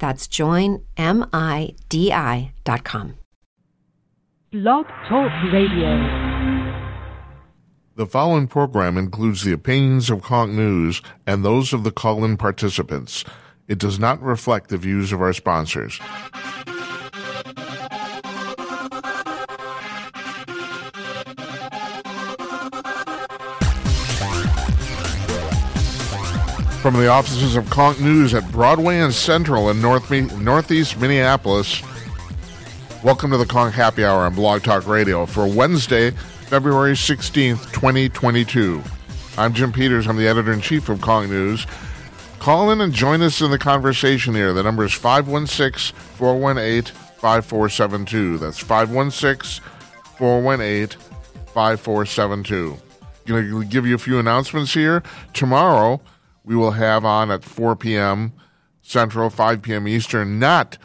That's joinmidi.com. Blog Talk Radio. The following program includes the opinions of Conk News and those of the call in participants. It does not reflect the views of our sponsors. From the offices of Conk News at Broadway and Central in North Northeast Minneapolis, Welcome to the Conk Happy Hour on Blog Talk Radio for Wednesday, February 16th, 2022. I'm Jim Peters. I'm the editor in chief of Conk News. Call in and join us in the conversation here. The number is 516 418 5472. That's 516 418 5472. Going to give you a few announcements here. Tomorrow, we will have on at 4 p.m. Central, 5 p.m. Eastern, not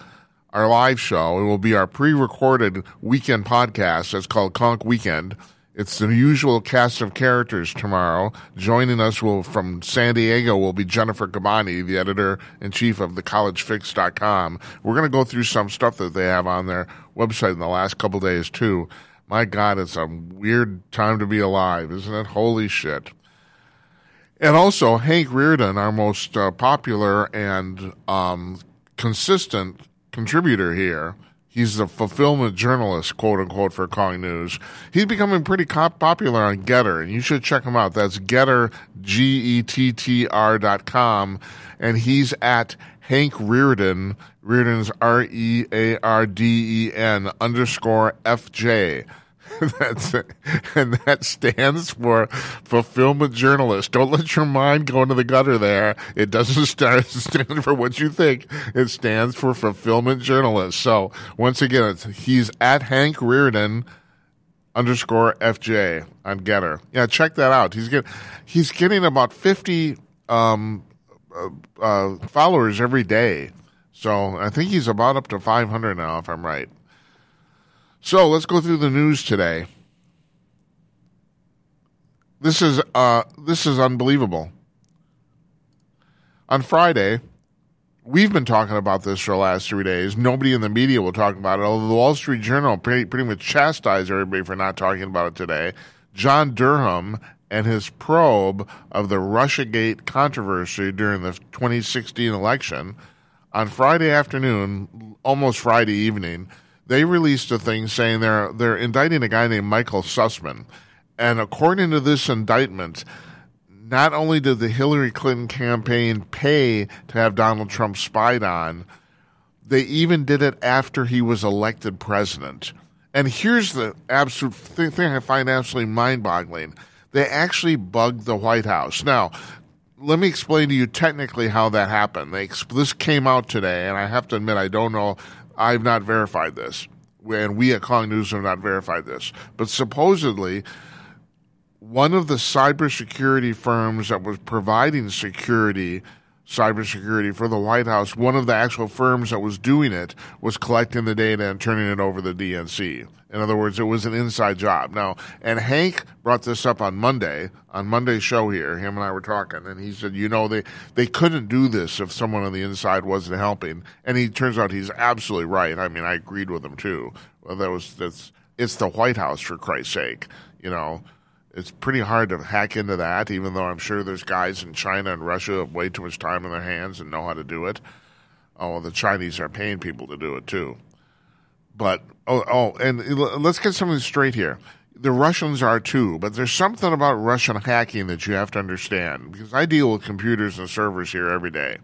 our live show. It will be our pre-recorded weekend podcast. It's called Conk Weekend. It's the usual cast of characters tomorrow. Joining us will from San Diego will be Jennifer Kabbany, the editor in chief of thecollegefix.com. We're going to go through some stuff that they have on their website in the last couple days too. My God, it's a weird time to be alive, isn't it? Holy shit. And also, Hank Rearden, our most uh, popular and um, consistent contributor here. He's the fulfillment journalist, quote unquote, for Conk News. He's becoming pretty popular on Gettr, and you should check him out. That's Gettr, G E T T R dot com, and he's at Hank Rearden. Rearden's R E A R D E N underscore F J. That's. And that stands for fulfillment journalist. Don't let your mind go into the gutter there. It doesn't stand for what you think. It stands for fulfillment journalist. So once again, he's at Hank Rearden underscore FJ on Gettr. Yeah, check that out. He's get, he's getting about 50, um, uh, uh, followers every day. So I think he's about up to 500 now, if I'm right. So let's go through the news today. This is uh, this is unbelievable. On Friday, we've been talking about this for the last three days. Nobody in the media will talk about it, although the Wall Street Journal pretty, pretty much chastised everybody for not talking about it today. John Durham and his probe of the Russiagate controversy during the 2016 election on Friday afternoon, almost Friday evening they released a thing saying they're they're indicting a guy named Michael Sussmann, and according to this indictment, not only did the Hillary Clinton campaign pay to have Donald Trump spied on, they even did it after he was elected president. And here's the absolute thing, thing I find absolutely mind-boggling: they actually bugged the White House. Now, let me explain to you technically how that happened. They, this came out today, and I have to admit I don't know I've not verified this, and we at Conk News have not verified this. But supposedly, one of the cybersecurity firms that was providing security, cybersecurity for the White House, one of the actual firms that was doing it was collecting the data and turning it over to the DNC. In other words, it was an inside job. Now, and Hank brought this up on Monday, on Monday's show here. Him and I were talking, and he said, you know, they, they couldn't do this if someone on the inside wasn't helping. And he turns out he's absolutely right. I mean, I agreed with him too. Well, that was, that's, it's the White House for Christ's sake. You know, it's pretty hard to hack into that, even though I'm sure there's guys in China and Russia who have way too much time on their hands and know how to do it. Oh, the Chinese are paying people to do it too. But Oh, oh, and let's get something straight here. The Russians are too, but there's something about Russian hacking that you have to understand because I deal with computers and servers here every day.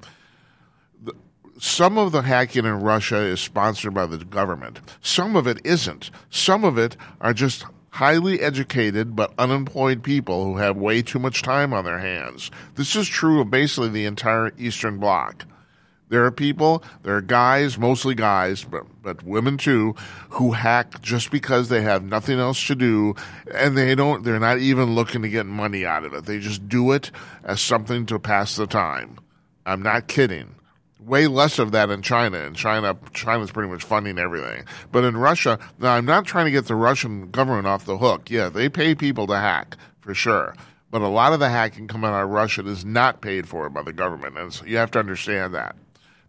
Some of the hacking in Russia is sponsored by the government. Some of it isn't. Some of it are just highly educated but unemployed people who have way too much time on their hands. This is true of basically the entire Eastern Bloc. There are people, there are guys, mostly guys, but, but women too, who hack just because they have nothing else to do and they don't, they're not even looking to get money out of it. They just do it as something to pass the time. I'm not kidding. Way less of that in China. In China, China's pretty much funding everything. But in Russia, now I'm not trying to get the Russian government off the hook. Yeah, they pay people to hack, for sure. But a lot of the hacking coming out of Russia is not paid for by the government. And so you have to understand that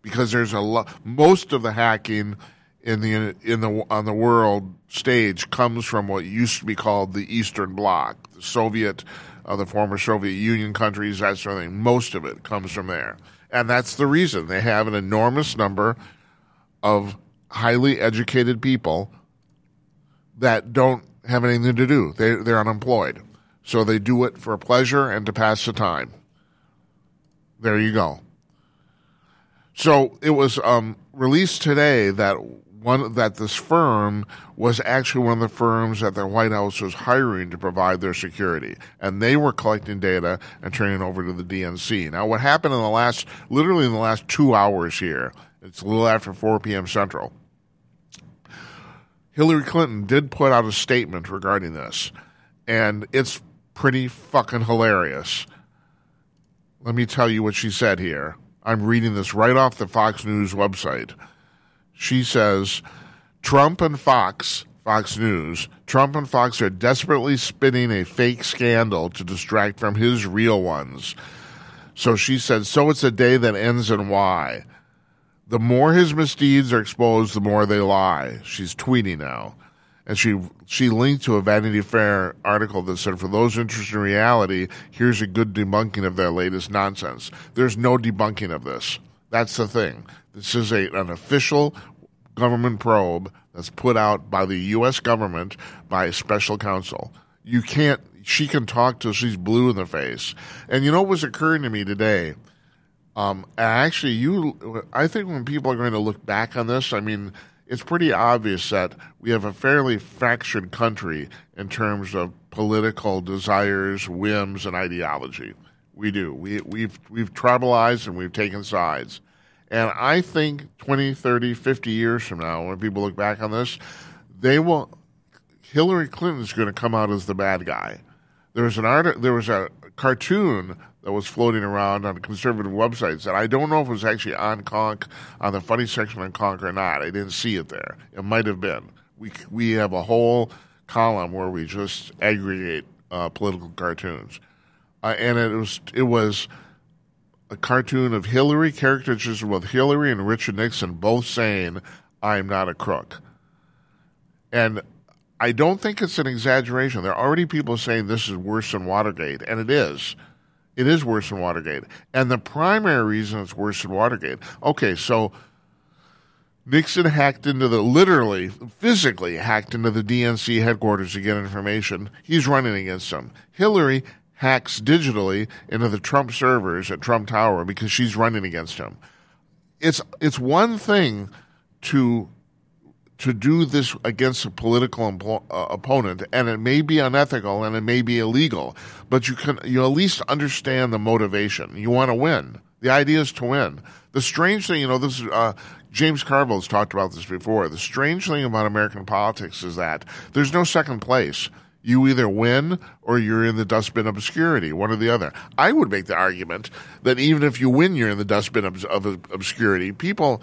because there's a lot. Most of the hacking in the in the on the world stage comes from what used to be called the Eastern Bloc, the Soviet, uh, the former Soviet Union countries, that sort of thing. Most of it comes from there, and that's the reason they have an enormous number of highly educated people that don't have anything to do. They they're unemployed, so they do it for pleasure and to pass the time. There you go. So it was um, released today that one that this firm was actually one of the firms that the White House was hiring to provide their security, and they were collecting data and turning it over to the DNC. Now, what happened in the last, literally in the last two hours here, it's a little after 4 p.m. Central. Hillary Clinton did put out a statement regarding this, and it's pretty fucking hilarious. Let me tell you what she said here. I'm reading this right off the Fox News website. She says Trump and Fox, Fox News, Trump and Fox are desperately spinning a fake scandal to distract from his real ones. So she said, So it's a day that ends in Y. The more his misdeeds are exposed, the more they lie. She's tweeting now and she she linked to a Vanity Fair article that said, "For those interested in reality, here's a good debunking of their latest nonsense." There's no debunking of this. That's the thing. This is a an official government probe that's put out by the U.S. government by a special counsel. You can't. She can talk till she's blue in the face. And you know what was occurring to me today? Um, actually, you. I think when people are going to look back on this, I mean it's pretty obvious that we have a fairly fractured country in terms of political desires, whims, and ideology. We do. We, we've, we've tribalized and we've taken sides. And I think 20, 30, 50 years from now, when people look back on this, they will. Hillary Clinton is going to come out as the bad guy. There was an art. There was a cartoon that was floating around on conservative websites that I don't know if it was actually on Conk on the funny section on Conk or not. I didn't see it there. It might have been. We we have a whole column where we just aggregate uh, political cartoons, uh, and it was it was a cartoon of Hillary caricatures with Hillary and Richard Nixon both saying, "I'm not a crook," and I don't think it's an exaggeration. There are already people saying this is worse than Watergate, and it is. It is worse than Watergate. And the primary reason it's worse than Watergate. Okay, so Nixon hacked into the, literally, physically hacked into the DNC headquarters to get information. He's running against them. Hillary hacks digitally into the Trump servers at Trump Tower because she's running against him. It's, it's one thing to to do this against a political uh, opponent, and it may be unethical and it may be illegal, but you can you at least understand the motivation. You want to win. The idea is to win. The strange thing, you know, this uh, James Carville has talked about this before. The strange thing about American politics is that there's no second place. You either win or you're in the dustbin obscurity, one or the other. I would make the argument that even if you win, you're in the dustbin of, of obscurity. People.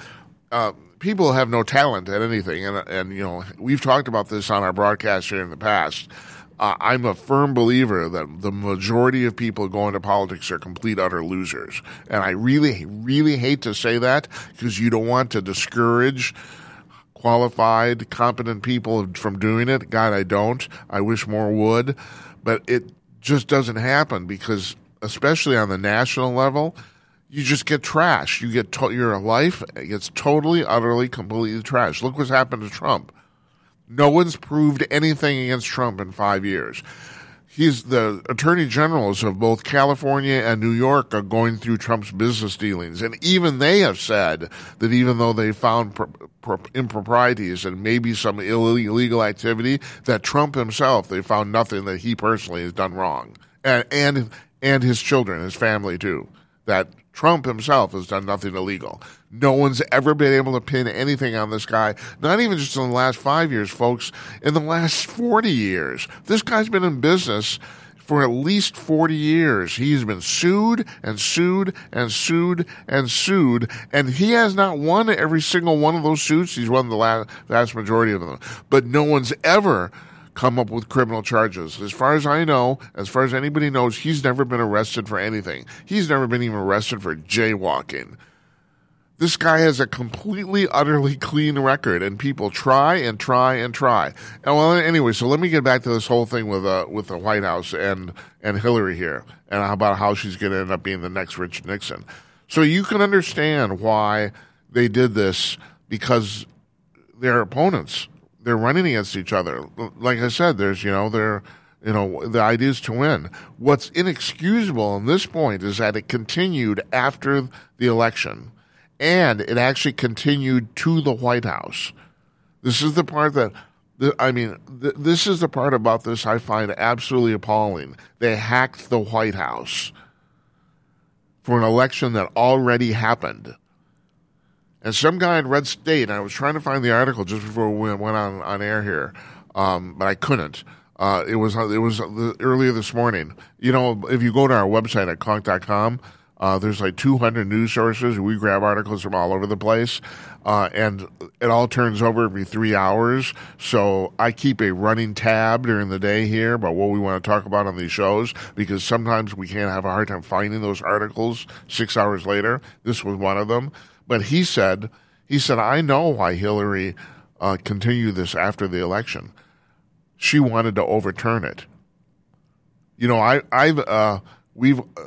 Uh, people have no talent at anything, and and you know we've talked about this on our broadcast here in the past. Uh, I'm a firm believer that the majority of people going to politics are complete utter losers, and I really really hate to say that because you don't want to discourage qualified, competent people from doing it. God, I don't. I wish more would, but it just doesn't happen because, especially on the national level you just get trash. You get to- your life gets totally, utterly, completely trashed. Look what's happened to Trump. No one's proved anything against Trump in five years. He's the attorney generals of both California and New York are going through Trump's business dealings. And even they have said that even though they found pro- pro- improprieties and maybe some illegal activity, that Trump himself, they found nothing that he personally has done wrong. And, and, and his children, his family too. That Trump himself has done nothing illegal. No one's ever been able to pin anything on this guy, not even just in the last five years, folks, in the last 40 years. This guy's been in business for at least 40 years. He's been sued and sued and sued and sued, and he has not won every single one of those suits. He's won the last, vast majority of them, but no one's ever come up with criminal charges. As far as I know, as far as anybody knows, he's never been arrested for anything. He's never been even arrested for jaywalking. This guy has a completely, utterly clean record, and people try and try and try. And well, anyway, so let me get back to this whole thing with uh, with the White House and and Hillary here, and about how she's going to end up being the next Richard Nixon. So you can understand why they did this because their opponents they're running against each other. Like I said, there's you know they're you know the idea is to win. What's inexcusable on this point is that it continued after the election, and it actually continued to the White House. This is the part that. I mean, th- this is the part about this I find absolutely appalling. They hacked the White House for an election that already happened. And some guy in Red State, I was trying to find the article just before we went on, on air here, um, but I couldn't. Uh, it was it was earlier this morning. You know, if you go to our website at conk.com, uh, there's like 200 news sources. We grab articles from all over the place, uh, and it all turns over every three hours. So I keep a running tab during the day here about what we want to talk about on these shows because sometimes we can't have a hard time finding those articles six hours later. This was one of them. But he said, he said, I know why Hillary uh, continued this after the election. She wanted to overturn it. You know, I, I've, uh, we've, uh,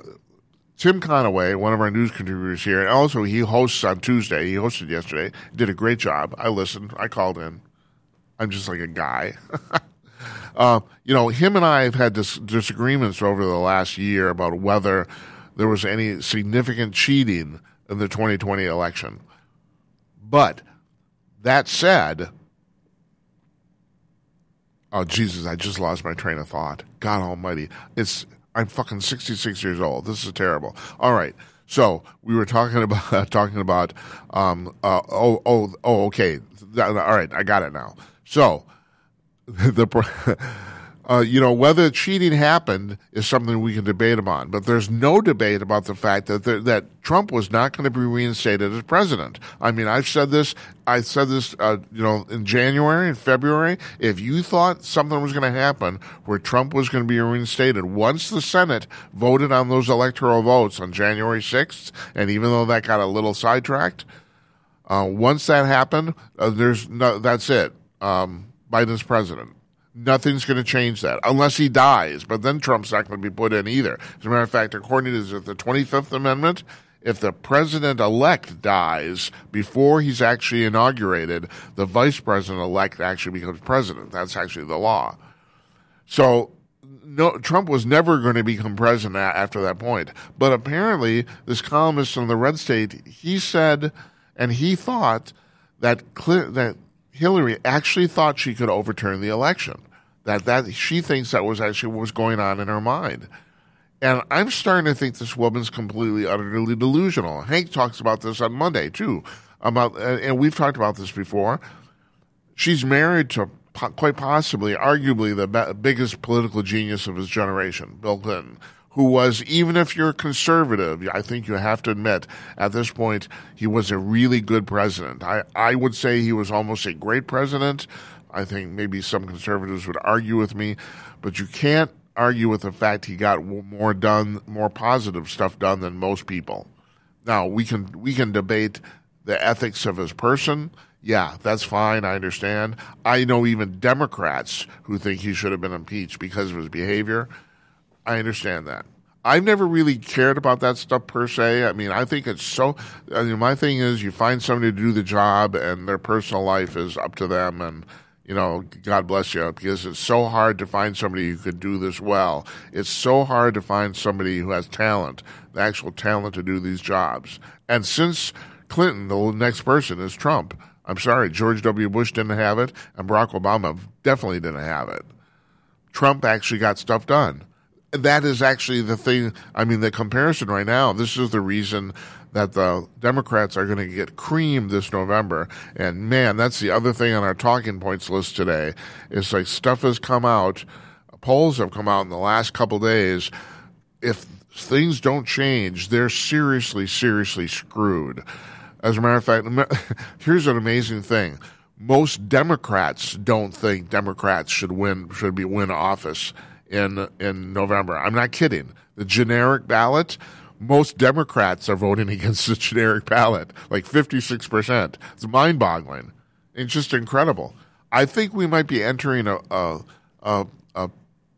Tim Conaway, one of our news contributors here, and also he hosts on Tuesday. He hosted yesterday. Did a great job. I listened. I called in. I'm just like a guy. uh, you know, him and I have had dis- disagreements over the last year about whether there was any significant cheating in the 2020 election. But that said, oh Jesus, I just lost my train of thought. God Almighty, it's I'm fucking 66 years old. This is terrible. All right. So we were talking about talking about um uh, oh oh oh okay all right I got it now. So the uh, you know, whether cheating happened is something we can debate about, but there's no debate about the fact that that Trump was not going to be reinstated as president. I mean, I've said this. I said this, uh, you know, in January and February. If you thought something was going to happen where Trump was going to be reinstated, once the Senate voted on those electoral votes on January 6th, and even though that got a little sidetracked, uh, once that happened, uh, there's no, that's it. Um, Biden's president. Nothing's going to change that unless he dies. But then Trump's not going to be put in either. As a matter of fact, according to the 25th Amendment, if the president elect dies before he's actually inaugurated, the vice president elect actually becomes president. That's actually the law. So no, Trump was never going to become president after that point. But apparently, this columnist in the red state, he said, and he thought that that Hillary actually thought she could overturn the election. That that she thinks that was actually what was going on in her mind. And I'm starting to think this woman's completely, utterly delusional. Hank talks about this on Monday too. About and we've talked about this before. She's married to quite possibly, arguably, the biggest political genius of his generation, Bill Clinton who was, even if you're conservative, I think you have to admit at this point, he was a really good president. I, I would say he was almost a great president. I think maybe some conservatives would argue with me, but you can't argue with the fact he got more done, more positive stuff done than most people. Now we can we can debate the ethics of his person. Yeah, that's fine. I understand. I know even Democrats who think he should have been impeached because of his behavior. I understand that. I've never really cared about that stuff per se. I mean, I think it's so. I mean, my thing is, you find somebody to do the job, and their personal life is up to them. And you know, God bless you, because it's so hard to find somebody who could do this well. It's so hard to find somebody who has talent, the actual talent to do these jobs. And since Clinton, the next person is Trump. I'm sorry, George W. Bush didn't have it, and Barack Obama definitely didn't have it. Trump actually got stuff done. That is actually the thing. I mean, the comparison right now, this is the reason that the Democrats are going to get creamed this November. And man, that's the other thing on our talking points list today. Is like stuff has come out, polls have come out in the last couple days. If things don't change, they're seriously, seriously screwed. As a matter of fact, here's an amazing thing. Most Democrats don't think Democrats should win should be win office in in November. I'm not kidding. The generic ballot, most Democrats are voting against the generic ballot, like 56%. It's mind boggling. It's just incredible. I think we might be entering a, a, a, a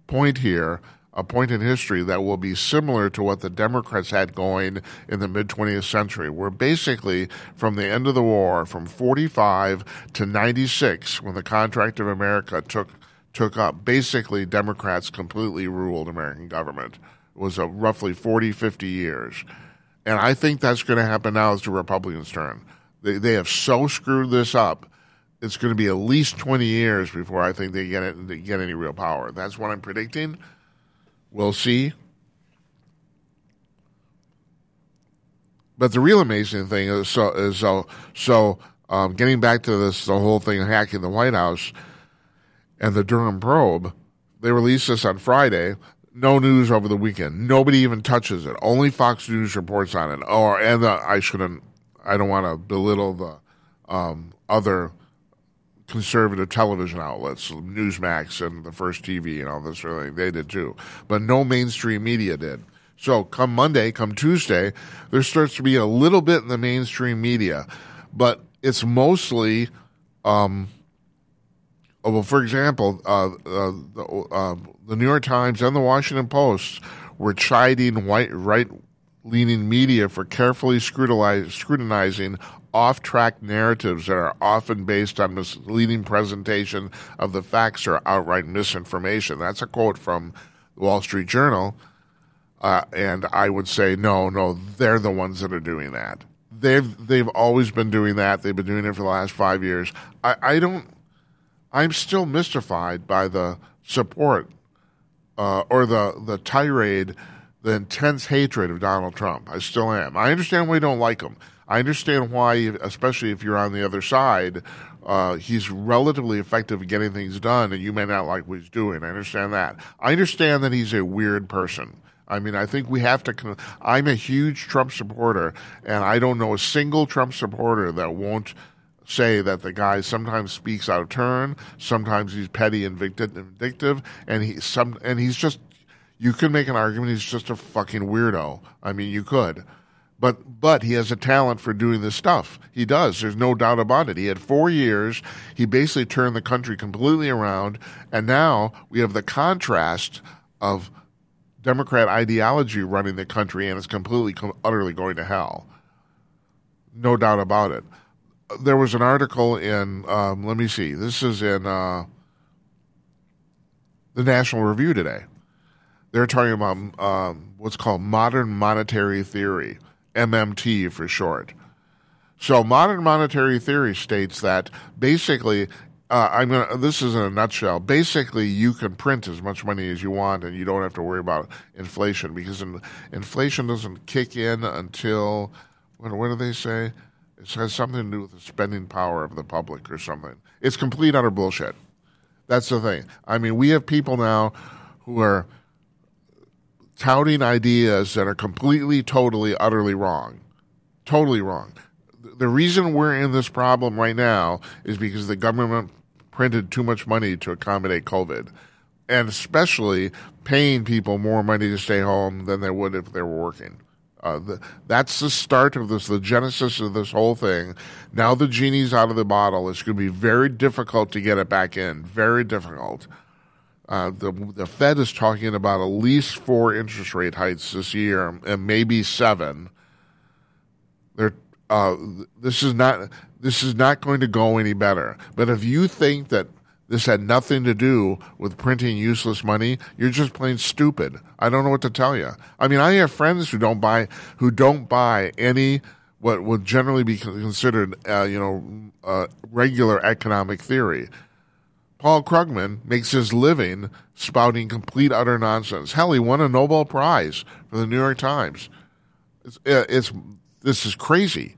point here, a point in history that will be similar to what the Democrats had going in the mid 20th century, where basically from the end of the war, from 45 to 96, when the Contract of America took took up, basically Democrats completely ruled American government It was a roughly 40, 50 years. And I think that's going to happen now as the Republicans turn. They, they have so screwed this up. It's going to be at least 20 years before I think they get it, they get any real power. That's what I'm predicting. We'll see. But the real amazing thing is so is so so um, getting back to this the whole thing hacking the White House and the Durham probe. They released this on Friday no news over the weekend. Nobody even touches it. Only Fox News reports on it. Or and the, I shouldn't. I don't want to belittle the um, other conservative television outlets, Newsmax and the First TV and all this thing. They did too, but no mainstream media did. So come Monday, come Tuesday, there starts to be a little bit in the mainstream media, but it's mostly. Um, oh, well, for example, uh, uh, the, uh, the New York Times and the Washington Post were chiding white right leaning media for carefully scrutinizing off track narratives that are often based on misleading presentation of the facts or outright misinformation. That's a quote from the Wall Street Journal. Uh, and I would say, no, no, they're the ones that are doing that. They've they've always been doing that. They've been doing it for the last five years. I, I don't. I'm still mystified by the support uh, or the the tirade, the intense hatred of Donald Trump. I still am. I understand why you don't like him. I understand why, especially if you're on the other side, uh, he's relatively effective at getting things done, and you may not like what he's doing. I understand that. I understand that he's a weird person. I mean, I think we have to. I'm a huge Trump supporter, and I don't know a single Trump supporter that won't say that the guy sometimes speaks out of turn, sometimes he's petty and vindictive, and some and he's just you could make an argument he's just a fucking weirdo. I mean, you could. But but he has a talent for doing this stuff. He does. There's no doubt about it. He had 4 years. He basically turned the country completely around, and now we have the contrast of Democrat ideology running the country and it's completely utterly going to hell. No doubt about it there was an article in, um, let me see, this is in uh, the National Review today. They're talking about um, what's called modern monetary theory, MMT for short. So, modern monetary theory states that basically, uh, I'm gonna. This is in a nutshell. Basically, you can print as much money as you want, and you don't have to worry about inflation because in, inflation doesn't kick in until what, what do they say? It has something to do with the spending power of the public or something. It's complete utter bullshit. That's the thing. I mean, we have people now who are touting ideas that are completely, totally, utterly wrong. Totally wrong. The reason we're in this problem right now is because the government printed too much money to accommodate COVID. And especially paying people more money to stay home than they would if they were working. Uh, the, that's the start of this, the genesis of this whole thing. Now the genie's out of the bottle. It's going to be very difficult to get it back in. Very difficult. Uh, the the Fed is talking about at least four interest rate hikes this year, and maybe seven. They're, uh, this is not this is not going to go any better. But if you think that This had nothing to do with printing useless money. You're just plain stupid. I don't know what to tell you. I mean, I have friends who don't buy who don't buy any what would generally be considered, uh, you know, uh, regular economic theory. Paul Krugman makes his living spouting complete utter nonsense. Hell, he won a Nobel Prize for the New York Times. It's, uh, it's this is crazy.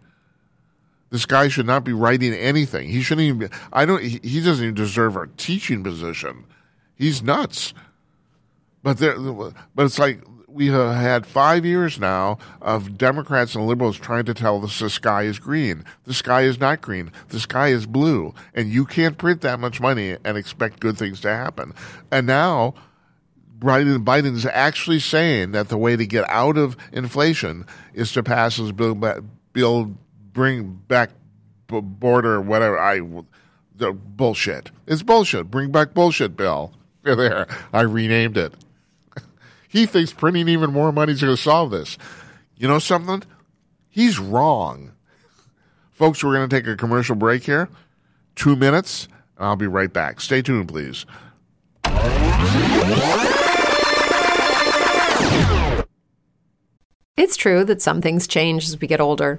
This guy should not be writing anything. He shouldn't even. I don't. He, doesn't even deserve a teaching position. He's nuts. But there, but it's like we have had five years now of Democrats and liberals trying to tell us the sky is green. The sky is not green. The sky is blue, and you can't print that much money and expect good things to happen. And now. Biden, Biden is actually saying that the way to get out of inflation is to pass this bill, bill bring back border whatever I the bullshit. It's bullshit. Bring back bullshit bill. There, I renamed it. he thinks printing even more money is going to solve this. You know something? He's wrong. Folks, we're going to take a commercial break here. Two minutes. I'll be right back. Stay tuned, please. It's true that some things change as we get older.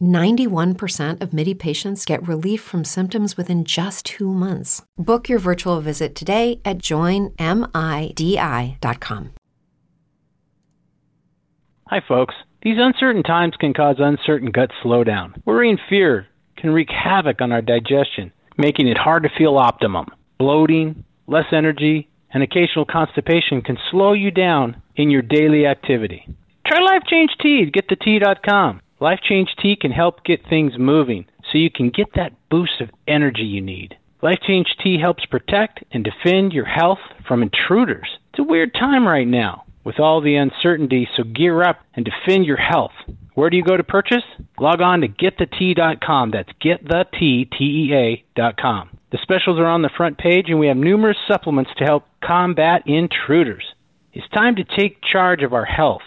91% of MIDI patients get relief from symptoms within just two months. Book your virtual visit today at joinmidi.com. Hi, folks. These uncertain times can cause uncertain gut slowdown. Worry and fear can wreak havoc on our digestion, making it hard to feel optimum. Bloating, less energy, and occasional constipation can slow you down in your daily activity. Try Life Change Tea at getthetea.com. Life Change Tea can help get things moving so you can get that boost of energy you need. Life Change Tea helps protect and defend your health from intruders. It's a weird time right now with all the uncertainty, so gear up and defend your health. Where do you go to purchase? Log on to getthetea.com. That's getthetea.com. The specials are on the front page, and we have numerous supplements to help combat intruders. It's time to take charge of our health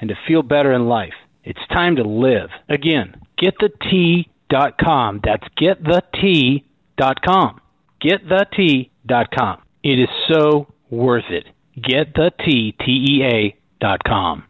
and to feel better in life. It's time to live. Again, getthetea.com. That's getthetea.com. Getthetea.com. It is so worth it. Getthetea.com.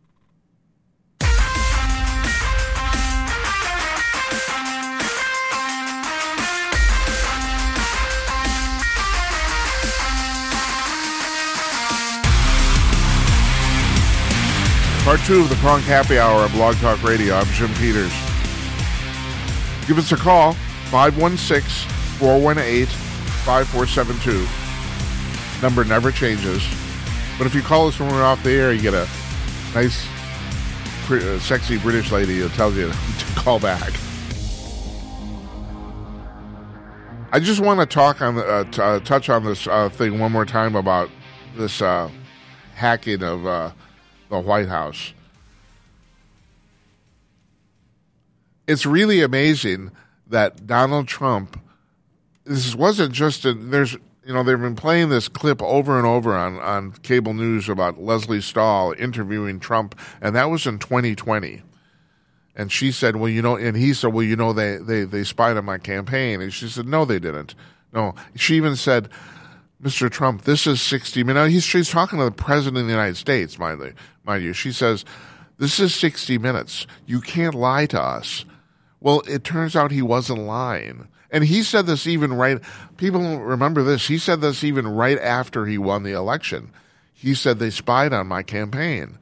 Part two of the Conk Happy Hour on Blog Talk Radio. I'm Jim Peters. Give us a call, 516 418 5472. Number never changes. But if you call us when we're off the air, you get a nice, uh, sexy British lady who tells you to call back. I just want to talk on uh, t- uh, touch on this uh, thing one more time about this uh, hacking of uh, the White House. It's really amazing that Donald Trump. This wasn't just a, there's you know they've been playing this clip over and over on on cable news about Lesley Stahl interviewing Trump, and that was in 2020. And she said, "Well, you know," and he said, "Well, you know, they they they spied on my campaign." And she said, "No, they didn't." No, she even said, "Mr. Trump, this is 60 minutes." He's she's talking to the president of the United States, mind you. Mind you, she says, "This is 60 minutes. You can't lie to us." Well, it turns out he wasn't lying. And he said this even right, people remember this. He said this even right after he won the election. He said they spied on my campaign.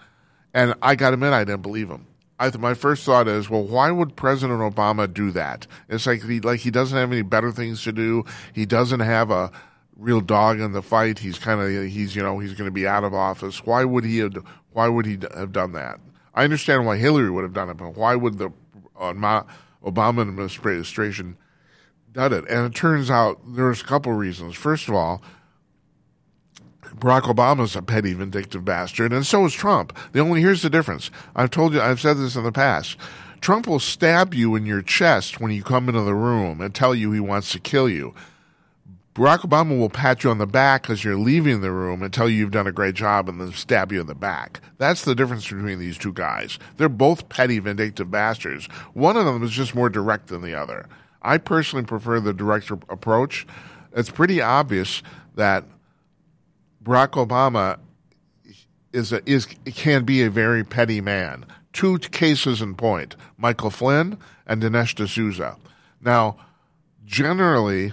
And I got to admit, I didn't believe him. I my first thought is, well, why would President Obama do that? It's like he, like he doesn't have any better things to do. He doesn't have a real dog in the fight. He's kind of he's you know he's going to be out of office. Why would he have, why would he have done that? I understand why Hillary would have done it, but why would the uh, Obama administration done it? And it turns out there's a couple reasons. First of all, Barack Obama's a petty, vindictive bastard, and so is Trump. The only here's the difference. I've told you, I've said this in the past. Trump will stab you in your chest when you come into the room and tell you he wants to kill you. Barack Obama will pat you on the back because you're leaving the room and tell you you've done a great job and then stab you in the back. That's the difference between these two guys. They're both petty, vindictive bastards. One of them is just more direct than the other. I personally prefer the direct approach. It's pretty obvious that Barack Obama is a, is can be a very petty man. Two cases in point: Michael Flynn and Dinesh D'Souza. Now, generally,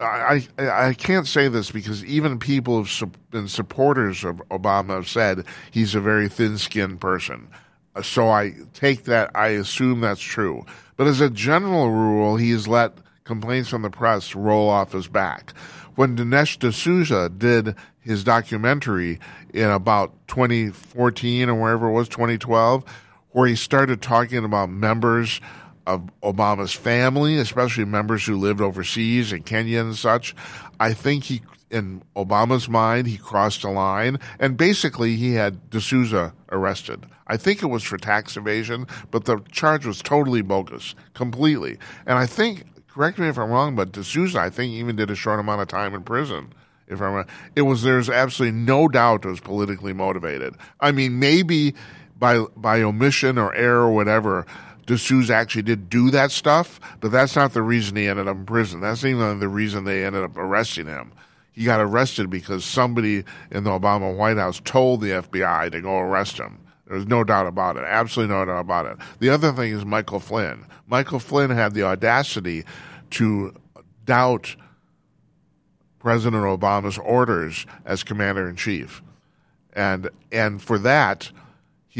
I, I, can't say this because even people who've been supporters of Obama have said he's a very thin-skinned person. Uh, so I take that. I assume that's true. But as a general rule, he's let complaints from the press roll off his back. When Dinesh D'Souza did his documentary in about 2014 or wherever it was, 2012, where he started talking about members of Obama's family, especially members who lived overseas in Kenya and such. I think he, in Obama's mind, he crossed a line, and basically he had D'Souza arrested. I think it was for tax evasion, but the charge was totally bogus, completely. And I think, correct me if I'm wrong, but D'Souza, I think, even did a short amount of time in prison. If I'm, it was there's absolutely no doubt it was politically motivated. I mean, maybe by by omission or error or whatever, D'Souza actually did do that stuff, but that's not the reason he ended up in prison. That's even the reason they ended up arresting him. He got arrested because somebody in the Obama White House told the FBI to go arrest him. There's no doubt about it. Absolutely no doubt about it. The other thing is Michael Flynn. Michael Flynn had the audacity to doubt President Obama's orders as commander in chief. And and for that,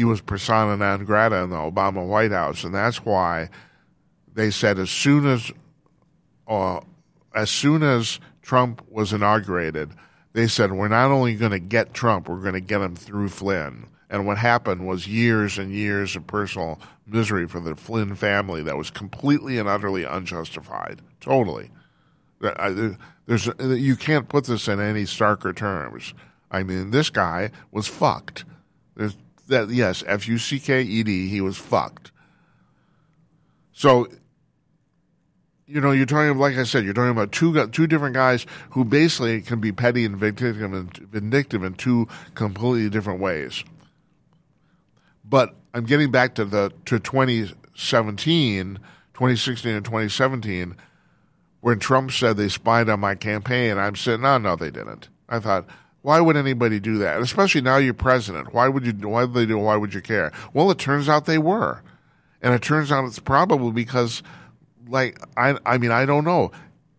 he was persona non grata in the Obama White House, and that's why they said as soon as uh, as soon as Trump was inaugurated, they said we're not only going to get Trump, we're going to get him through Flynn. And what happened was years and years of personal misery for the Flynn family that was completely and utterly unjustified. Totally. There's you can't put this in any starker terms. I mean, this guy was fucked. There's that yes, F U C K E D. He was fucked. So, you know, you're talking like I said, you're talking about two two different guys who basically can be petty and vindictive and vindictive in two completely different ways. But I'm getting back to the to 2017, 2016, and 2017 when Trump said they spied on my campaign. I'm saying, no, oh, no, they didn't. I thought, why would anybody do that? Especially now you're president. Why would you? Why would they do? Why would you care? Well, it turns out they were, and it turns out it's probably because, like, I, I mean, I don't know.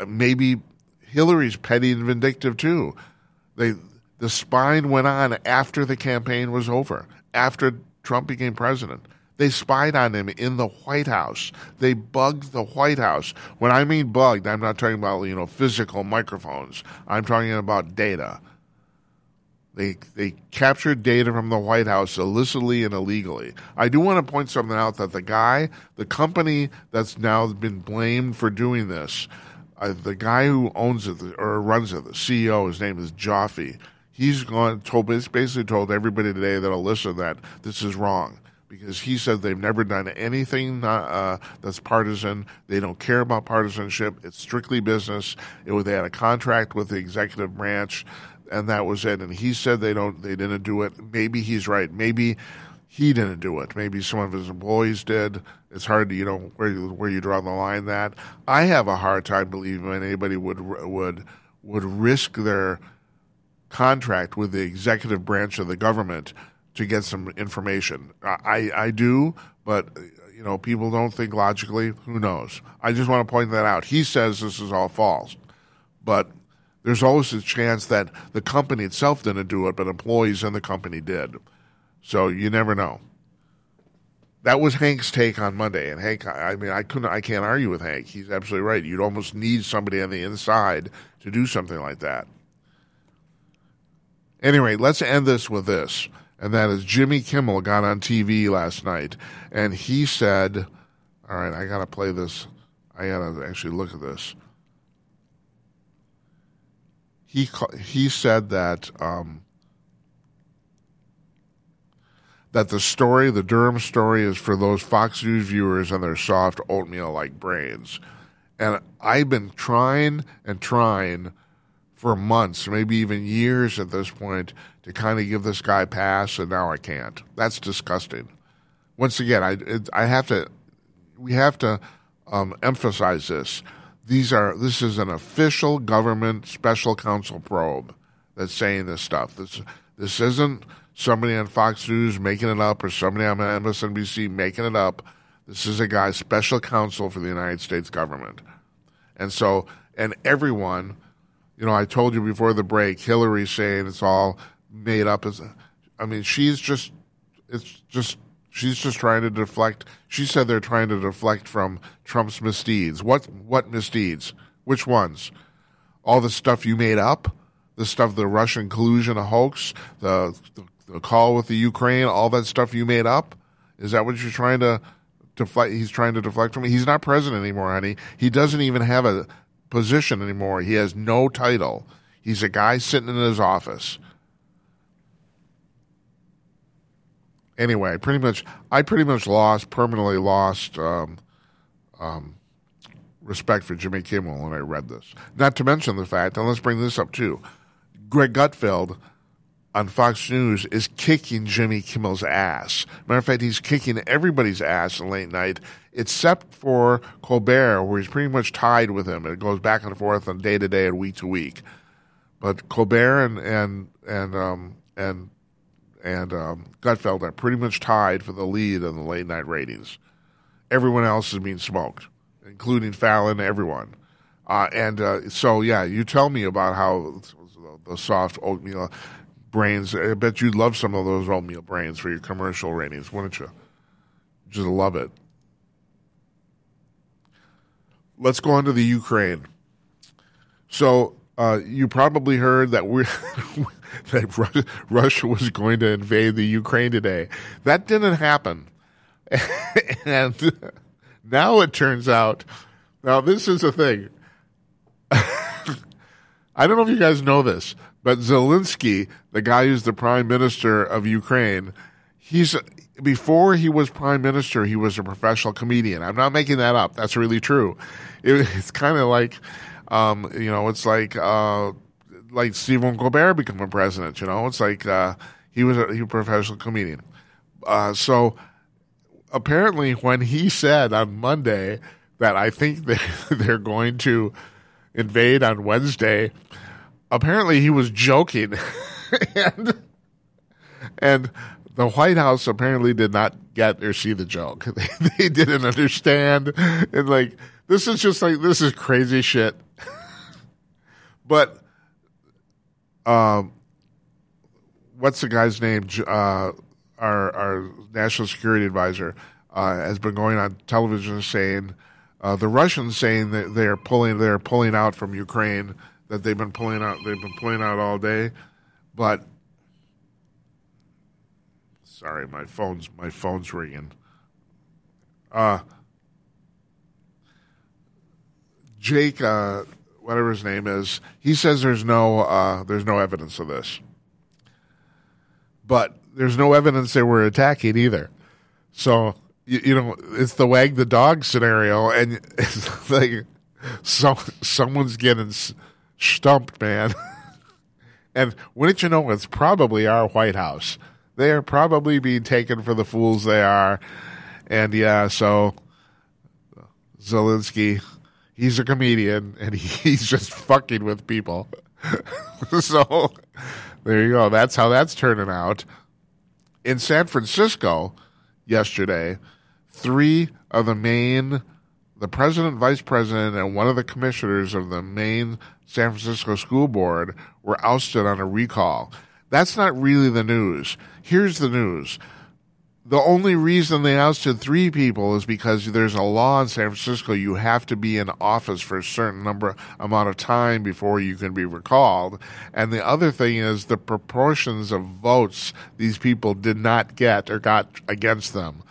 Maybe Hillary's petty and vindictive too. They the spine went on after the campaign was over, after Trump became president. They spied on him in the White House. They bugged the White House. When I mean bugged, I'm not talking about you know physical microphones. I'm talking about data. They they captured data from the White House illicitly and illegally. I do want to point something out that the guy, the company that's now been blamed for doing this, uh, the guy who owns it or runs it, the CEO, his name is Joffe. He's gone told basically told everybody today that'll listen that this is wrong because he said they've never done anything uh, that's partisan. They don't care about partisanship. It's strictly business. It, they had a contract with the executive branch and that was it. And he said they don't, they didn't do it. Maybe he's right. Maybe he didn't do it. Maybe some of his employees did. It's hard to you know where you, where you draw the line. That I have a hard time believing anybody would would would risk their contract with the executive branch of the government to get some information. I I do, but you know people don't think logically. Who knows? I just want to point that out. He says this is all false, but there's always a chance that the company itself didn't do it, but employees in the company did. So you never know. That was Hank's take on Monday, and Hank. I mean, I couldn't. I can't argue with Hank. He's absolutely right. You'd almost need somebody on the inside to do something like that. Anyway, let's end this with this, and that is Jimmy Kimmel got on TV last night, and he said, "All right, I got to play this. I got to actually look at this." He he said that. Um, that the story, the Durham story, is for those Fox News viewers and their soft oatmeal like brains. And I've been trying and trying for months, maybe even years at this point, to kind of give this guy a pass, and now I can't. That's disgusting. Once again, I I have to, we have to um, emphasize this. These are this is an official government special counsel probe that's saying this stuff. This this isn't somebody on Fox News making it up or somebody on MSNBC making it up. This is a guy special counsel for the United States government. And so, and everyone, you know, I told you before the break, Hillary saying it's all made up. As, I mean, she's just, it's just, she's just trying to deflect. She said they're trying to deflect from Trump's misdeeds. What, what misdeeds? Which ones? All the stuff you made up? The stuff, the Russian collusion, a hoax, the, the the call with the Ukraine, all that stuff you made up? Is that what you're trying to deflect? He's trying to deflect from. He's not president anymore, honey. He doesn't even have a position anymore. He has no title. He's a guy sitting in his office. Anyway, pretty much, I pretty much lost, permanently lost um, um, respect for Jimmy Kimmel when I read this. Not to mention the fact, and let's bring this up too, Greg Gutfeld on Fox News is kicking Jimmy Kimmel's ass. Matter of fact, he's kicking everybody's ass in late night, except for Colbert, where he's pretty much tied with him. It goes back and forth on day to day and week to week. But Colbert and and and um, and and um, Gutfeld are pretty much tied for the lead in the late night ratings. Everyone else is being smoked, including Fallon. Everyone. Uh, and uh, so, yeah, you tell me about how the soft oatmeal brains. I bet you'd love some of those oatmeal brains for your commercial ratings, wouldn't you? Just love it. Let's go on to the Ukraine. So uh, you probably heard that we that Russia was going to invade the Ukraine today. That didn't happen, and now it turns out. Now this is the thing. I don't know if you guys know this, but Zelensky, the guy who's the prime minister of Ukraine, he's before he was prime minister, he was a professional comedian. I'm not making that up. That's really true. It, it's kind of like, um, you know, it's like uh, like Stephen Colbert becoming president. You know, it's like uh, he was a, he was a professional comedian. Uh, so apparently, when he said on Monday that I think they, they're going to invade on Wednesday, apparently he was joking, and and the White House apparently did not get or see the joke. They, they didn't understand, and like this is just like this is crazy shit. but, um, what's the guy's name? Uh, our our national security advisor uh, has been going on television saying. Uh, the Russians saying that they're pulling they're pulling out from Ukraine that they've been pulling out. They've been pulling out all day, but sorry, my phone's my phone's ringing. Uh, Jake, uh, whatever his name is, he says there's no uh, there's no evidence of this, but there's no evidence they were attacking either. So you, you know, it's the wag the dog scenario, and it's like some someone's getting stumped, man. and wouldn't you know, it's probably our White House. they are probably being taken for the fools they are. And yeah, so Zelensky, he's a comedian and he's just fucking with people. so there you go. That's how that's turning out. In San Francisco yesterday, three of the main, the president, vice president, and one of the commissioners of the main San Francisco school board were ousted on a recall. That's not really the news. Here's the news. The only reason they ousted three people is because there's a law in San Francisco you have to be in office for a certain number amount of time before you can be recalled. And the other thing is the proportions of votes these people did not get or got against them.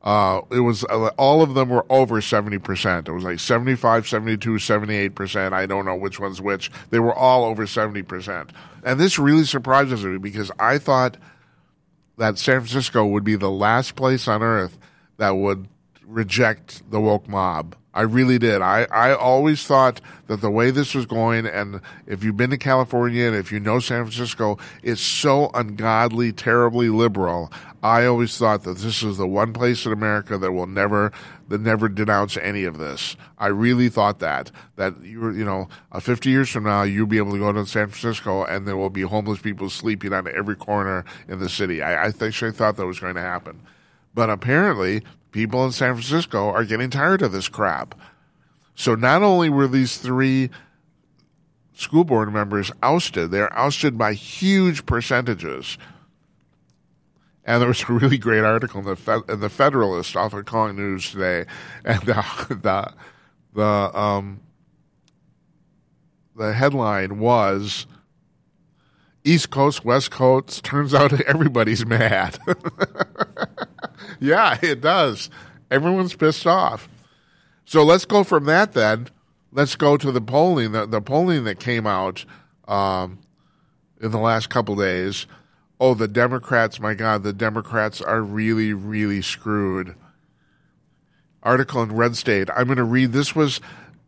Uh, it was uh, all of them were over 70%. It was like 75, 72, 78%. I don't know which one's which. They were all over 70%. And this really surprises me because I thought that San Francisco would be the last place on earth that would reject the woke mob. I really did. I, I always thought that the way this was going, and if you've been to California and if you know San Francisco, it's so ungodly, terribly liberal. I always thought that this is the one place in America that will never that never denounce any of this. I really thought that that you you know, uh, 50 years from now you'll be able to go to San Francisco and there will be homeless people sleeping on every corner in the city. I, I actually thought that was going to happen, but apparently people in San Francisco are getting tired of this crap. So not only were these three school board members ousted, they're ousted by huge percentages. And there was a really great article in the in the Federalist off of Conk News today, and the the the um the headline was East Coast, West Coast. Turns out everybody's mad. yeah, it does. Everyone's pissed off. So let's go from that then. Let's go to the polling. The, the polling that came out um, in the last couple days. Oh, the Democrats, my God, the Democrats are really, really screwed. Article in Red State. I'm going to read. This was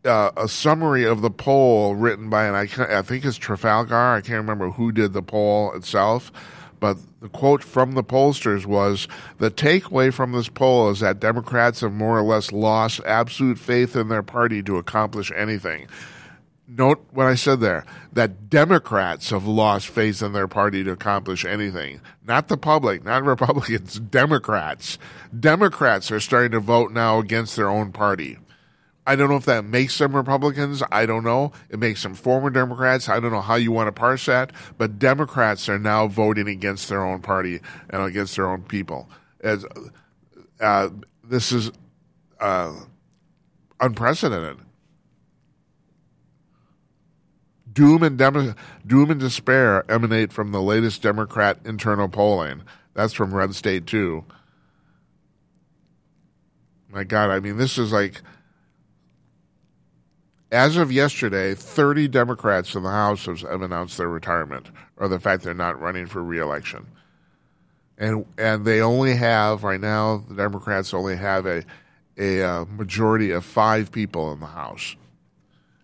uh, a summary of the poll written by, and I, I think it's Trafalgar. I can't remember who did the poll itself but the quote from the pollsters was The takeaway from this poll is that Democrats have more or less lost absolute faith in their party to accomplish anything. Note what I said there that Democrats have lost faith in their party to accomplish anything. Not the public, not Republicans, Democrats. Democrats are starting to vote now against their own party. I don't know if that makes them Republicans. I don't know. It makes them former Democrats. I don't know how you want to parse that. But Democrats are now voting against their own party and against their own people. As, uh, this is uh, unprecedented. Doom and Demo- doom and despair emanate from the latest Democrat internal polling. That's from Red State too. My God, I mean, this is like as of yesterday, 30 Democrats in the House have announced their retirement or the fact they're not running for reelection. And and they only have right now the Democrats only have a a uh, majority of 5 people in the House.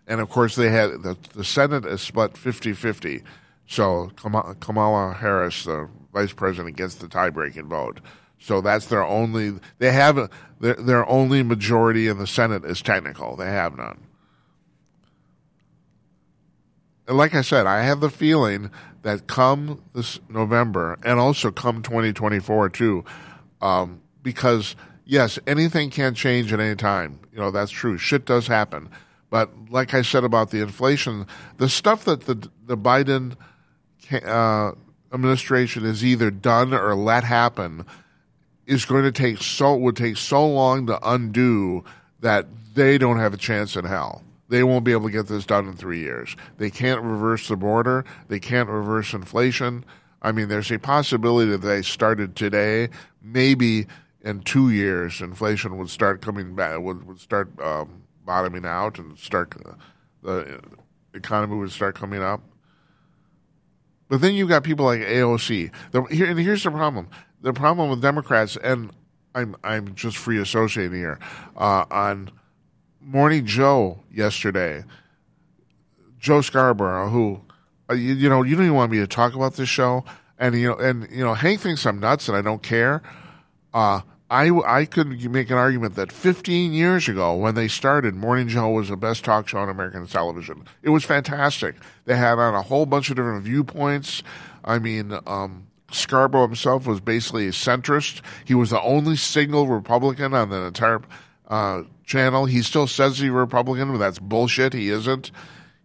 And of course they had the, the Senate is split 50-50. So Kamala Harris, the vice president, gets the tie-breaking vote. So that's their only. They have a, their, their only majority in the Senate is technical. They have none And like I said, I have the feeling that come this November and also come 2024 too, um, because yes, anything can change at any time. You know, that's true. Shit does happen. But like I said about the inflation, the stuff that the, the Biden uh, administration has either done or let happen is going to take so, would take so long to undo that they don't have a chance in hell they won't be able to get this done in three years. They can't reverse the border. They can't reverse inflation. I mean, there's a possibility that they started today. Maybe in two years, inflation would start coming back, would, would start um, bottoming out and start uh, the economy would start coming up. But then you've got people like AOC. The, here, and here's the problem: the problem with Democrats, and I'm I'm just free associating here uh, on Morning Joe yesterday, Joe Scarborough, who, uh, you, you, know, you don't even want me to talk about this show. And you know, and you know, Hank thinks I'm nuts and I don't care. Uh, I, I could make an argument that 15 years ago, when they started, Morning Joe was the best talk show on American television. It was fantastic. They had on a whole bunch of different viewpoints. I mean, um, Scarborough himself was basically a centrist. He was the only single Republican on the entire uh, channel. He still says he's a Republican, but that's bullshit. He isn't.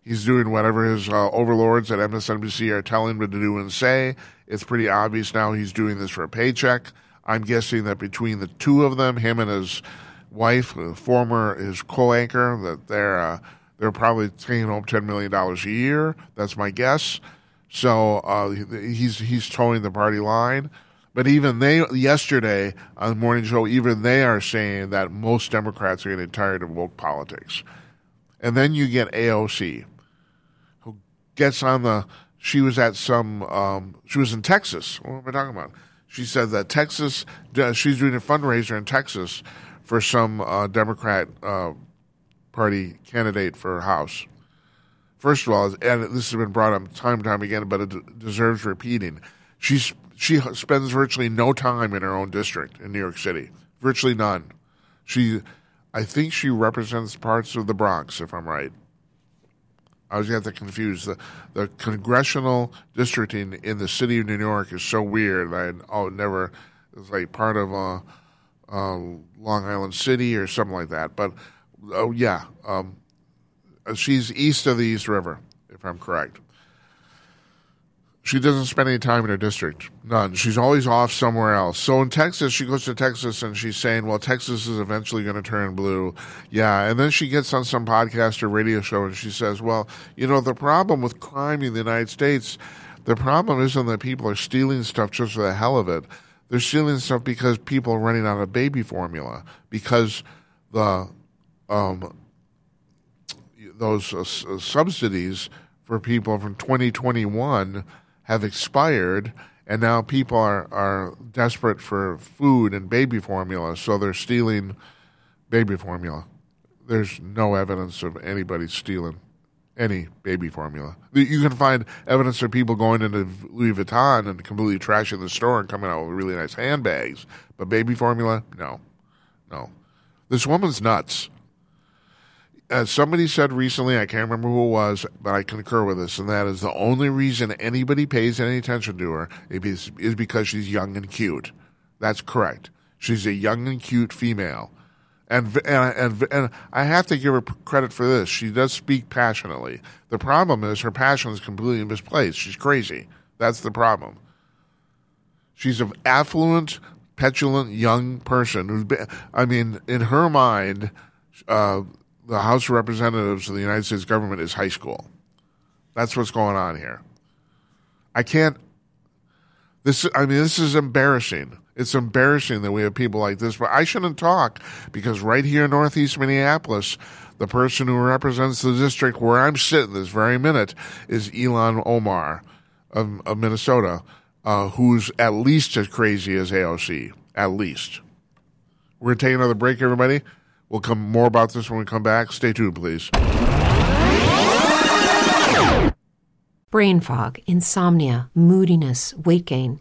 He's doing whatever his uh, overlords at MSNBC are telling him to do and say. It's pretty obvious now he's doing this for a paycheck. I'm guessing that between the two of them, him and his wife, former his co-anchor, that they're uh, they're probably taking home ten million dollars a year. That's my guess. So uh, he's he's toeing the party line. But even they yesterday on the morning show, even they are saying that most Democrats are getting tired of woke politics. And then you get AOC, who gets on the. She was at some. Um, she was in Texas. What am I talking about? She said that Texas, uh, she's doing a fundraiser in Texas for some uh, Democrat uh, Party candidate for House. First of all, and this has been brought up time and time again, but it deserves repeating. She's she spends virtually no time in her own district in New York City, virtually none. She, I think she represents parts of the Bronx, if I'm right. I was get that confused. The, the congressional districting in the city of New York is so weird. I oh never it's like part of uh, uh, Long Island City or something like that. But oh yeah, um, she's east of the East River, if I'm correct. She doesn't spend any time in her district. None. She's always off somewhere else. So in Texas, she goes to Texas and she's saying, well, Texas is eventually going to turn blue. Yeah. And then she gets on some podcast or radio show and she says, well, you know, the problem with crime in the United States, the problem isn't that people are stealing stuff just for the hell of it. They're stealing stuff because people are running out of baby formula, because the, um, those uh, subsidies for people from 2021 have expired, and now people are, are desperate for food and baby formula, so they're stealing baby formula. There's no evidence of anybody stealing any baby formula. You can find evidence of people going into Louis Vuitton and completely trashing the store and coming out with really nice handbags, but baby formula, no, no. This woman's nuts as somebody said recently, I can't remember who it was, but I concur with this, and that is the only reason anybody pays any attention to her is, is because she's young and cute. That's correct. She's a young and cute female. And, and, and, and I have to give her credit for this. She does speak passionately. The problem is her passion is completely misplaced. She's crazy. That's the problem. She's an affluent, petulant young person who's been, I mean, in her mind, uh, the House of Representatives of the United States government is high school. That's what's going on here. I can't. This, I mean, this is embarrassing. It's embarrassing that we have people like this, but I shouldn't talk because right here in Northeast Minneapolis, the person who represents the district where I'm sitting this very minute is Ilhan Omar of, of Minnesota, uh, who's at least as crazy as AOC. At least. We're going to take another break, everybody. We'll come more about this when we come back. Stay tuned, please. Brain fog, insomnia, moodiness, weight gain.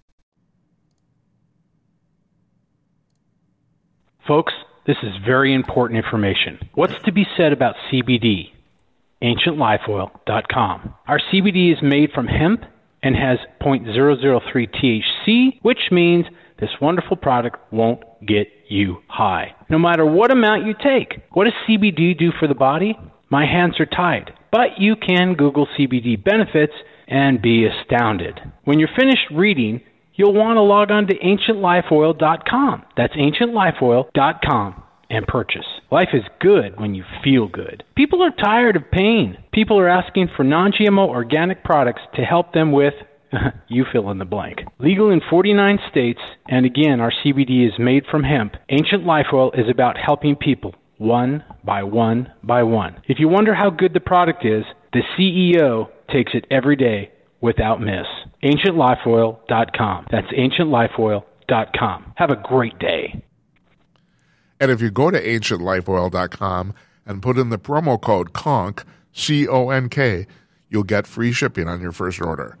Folks, this is very important information. What's to be said about CBD? AncientLifeOil.com. Our CBD is made from hemp and has 0.003 THC, which means this wonderful product won't get you high. No matter what amount you take. What does CBD do for the body? My hands are tied. But you can Google CBD benefits and be astounded. When you're finished reading, you'll want to log on to ancientlifeoil.com. That's ancientlifeoil.com and purchase. Life is good when you feel good. People are tired of pain. People are asking for non GMO organic products to help them with. you fill in the blank. Legal in 49 states, and again, our CBD is made from hemp. Ancient Life Oil is about helping people one by one by one. If you wonder how good the product is, the CEO takes it every day without miss. AncientLifeOil.com. That's AncientLifeOil.com. Have a great day. And if you go to ancientlifeoil.com and put in the promo code CONK, C O N K, you'll get free shipping on your first order.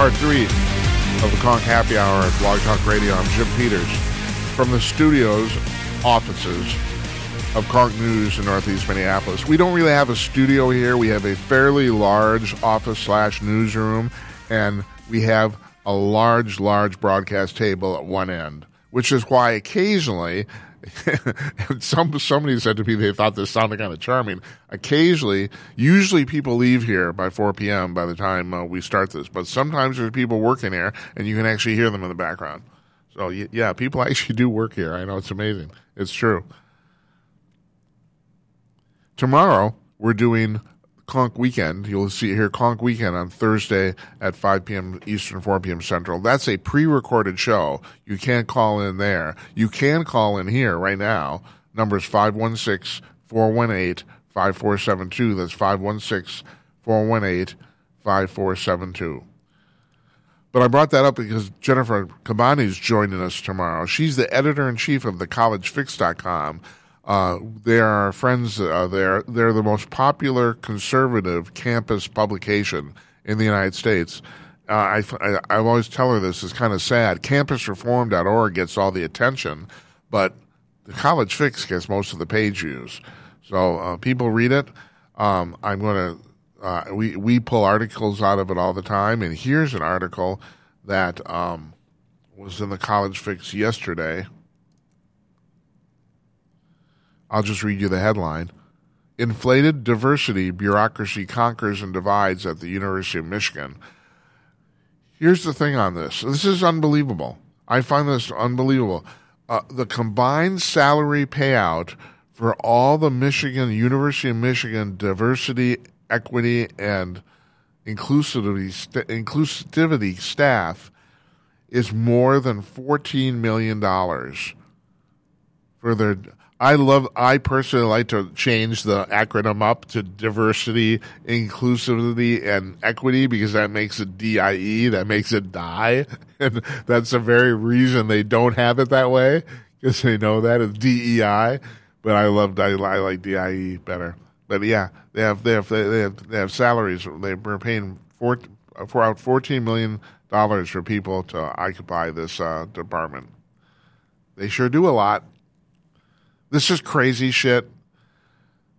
Part three of the Conk Happy Hour at Blog Talk Radio. I'm Jim Peters from the studios, offices of Conk News in Northeast Minneapolis. We don't really have a studio here. We have a fairly large office slash newsroom, and we have a large, large broadcast table at one end, which is why occasionally some somebody said to me they thought this sounded kind of charming. Occasionally, usually people leave here by 4 p.m. by the time uh, we start this, but sometimes there's people working here, and you can actually hear them in the background. So yeah, people actually do work here. I know it's amazing. It's true. Tomorrow we're doing Conk Weekend. You'll see here Conk Weekend on Thursday at 5 p.m. Eastern, 4 p.m. Central. That's a pre-recorded show. You can't call in there. You can call in here right now. Numbers 516 418 5472. That's 516 418 5472. But I brought that up because Jennifer Kabbany is joining us tomorrow. She's the editor in chief of thecollegefix.com uh, they are friends. Uh, they're they're the most popular conservative campus publication in the United States. Uh, I, I I always tell her this is kind of sad. CampusReform.org gets all the attention, but the College Fix gets most of the page views. So uh, people read it. Um, I'm going to uh, we we pull articles out of it all the time, and here's an article that um, was in the College Fix yesterday. I'll just read you the headline. Inflated diversity bureaucracy conquers and divides at the University of Michigan. Here's the thing on this this is unbelievable. I find this unbelievable. Uh, the combined salary payout for all the Michigan, University of Michigan diversity, equity, and inclusivity, st- inclusivity staff is more than $14 million for their I love. I personally like to change the acronym up to diversity, inclusivity, and equity because that makes it DIE. That makes it die, and that's the very reason they don't have it that way because they know that it's DEI. But I love. I, like DIE better. But yeah, they have they have they have they have salaries. They are paying four for out fourteen million dollars for people to occupy this uh, department. They sure do a lot. This is crazy shit.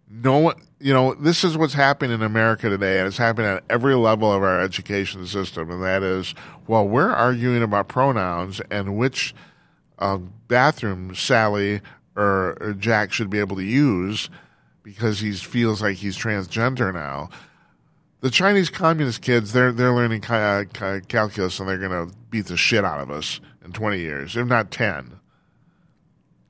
No one, you know, this is what's happening in America today, and it's happening at every level of our education system. And that is, well, we're arguing about pronouns and which uh, bathroom Sally or, or Jack should be able to use because he feels like he's transgender now. The Chinese communist kids, they're they're learning uh, calculus and they're going to beat the shit out of us in 20 years, if not 10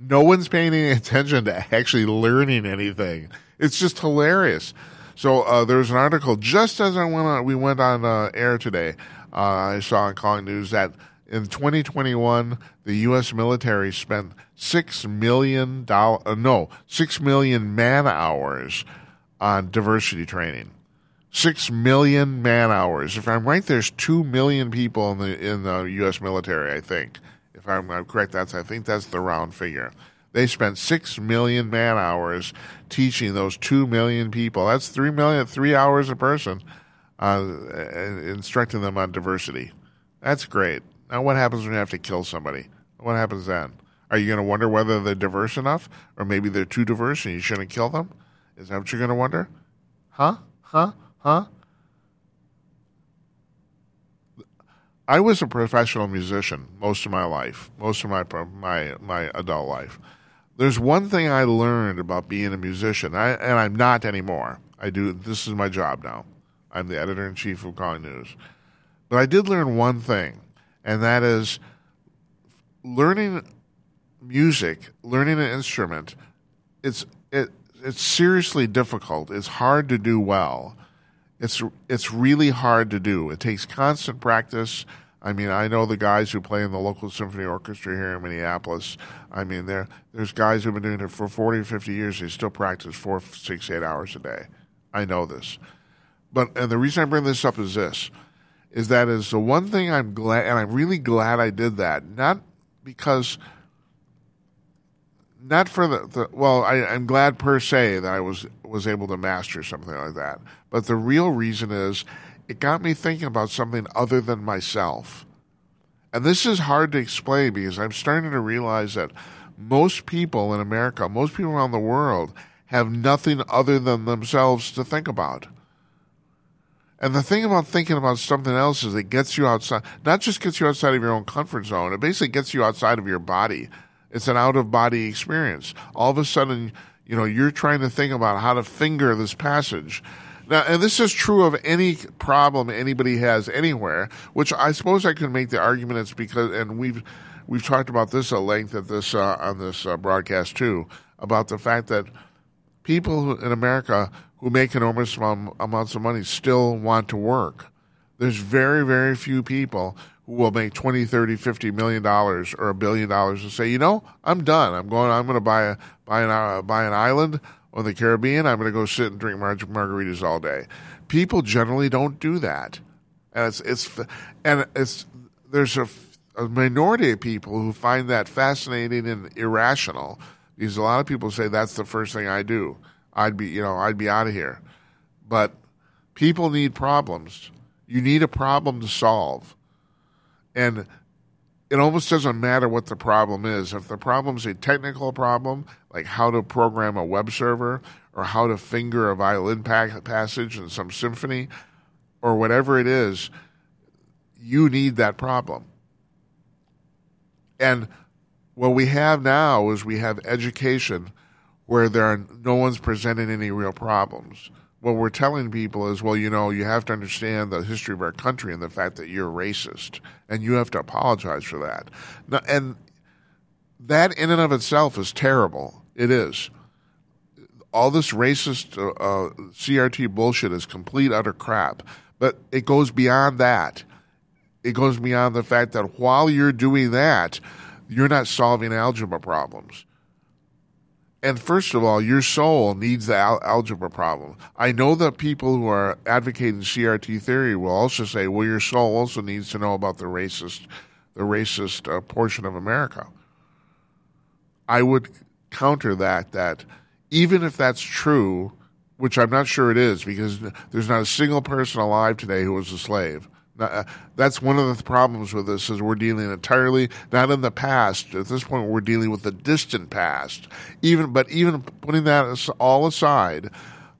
no one's paying any attention to actually learning anything. It's just hilarious. So uh, there's an article just as I went on, we went on uh, air today. Uh, I saw in Conk News that in 2021 the U.S. military spent six million dollar uh, no six million man hours on diversity training. Six million man hours. If I'm right, there's two million people in the in the U.S. military. I think, if I'm, correct, that's I think that's the round figure. They spent six million man hours teaching those two million people. That's three million, three hours a person, uh, instructing them on diversity. That's great. Now, what happens when you have to kill somebody? What happens then? Are you going to wonder whether they're diverse enough, or maybe they're too diverse and you shouldn't kill them? Is that what you're going to wonder? Huh? Huh? Huh? I was a professional musician most of my life, most of my my my adult life. There's one thing I learned about being a musician, I, and I'm not anymore. I do this is my job now. I'm the editor in chief of Conk News, but I did learn one thing, and that is learning music, learning an instrument. It's it it's seriously difficult. It's hard to do well it's it's really hard to do. It takes constant practice. I mean, I know the guys who play in the local symphony orchestra here in Minneapolis. I mean, there there's guys who've been doing it for 40, 50 years. They still practice four, six, eight hours a day. I know this. But and the reason I bring this up is this, is that is the one thing I'm glad, and I'm really glad I did that. Not because – not for the, the well, I, I'm glad per se that I was was able to master something like that. But the real reason is it got me thinking about something other than myself. And this is hard to explain because I'm starting to realize that most people in America, most people around the world, have nothing other than themselves to think about. And the thing about thinking about something else is it gets you outside, not just gets you outside of your own comfort zone, it basically gets you outside of your body it's an out of body experience. All of a sudden, you know, you're trying to think about how to finger this passage. Now, and this is true of any problem anybody has anywhere, which I suppose I could make the argument it's because, and we've we've talked about this at length at this uh, on this uh, broadcast too, about the fact that people in America who make enormous amounts of money still want to work. There's very, very few people who will make 20, 30, 50 million dollars or a billion dollars and say, you know, I'm done. I'm going, I'm going to buy a, buy an, uh, buy an island on the Caribbean. I'm going to go sit and drink mar- margaritas all day. People generally don't do that. And it's, it's, and it's, there's a, a minority of people who find that fascinating and irrational because a lot of people say that's the first thing I do. I'd be, you know, I'd be out of here. But people need problems. You need a problem to solve. And it almost doesn't matter what the problem is. If the problem is a technical problem, like how to program a web server or how to finger a violin passage in some symphony or whatever it is, you need that problem. And what we have now is we have education where there are no one's presenting any real problems what we're telling people is, well, you know, you have to understand the history of our country and the fact that you're racist, and you have to apologize for that. Now, and that in and of itself is terrible. It is. All this racist uh, uh, CRT bullshit is complete utter crap. But it goes beyond that. It goes beyond the fact that while you're doing that, you're not solving algebra problems and first of all, your soul needs the al- algebra problem. I know that people who are advocating CRT theory will also say, well, your soul also needs to know about the racist, the racist uh, portion of America. I would counter that that even if that's true, which I'm not sure it is, because there's not a single person alive today who was a slave. Uh, that's one of the problems with this is we're dealing entirely not in the past. At this point, we're dealing with the distant past. Even but even putting that all aside,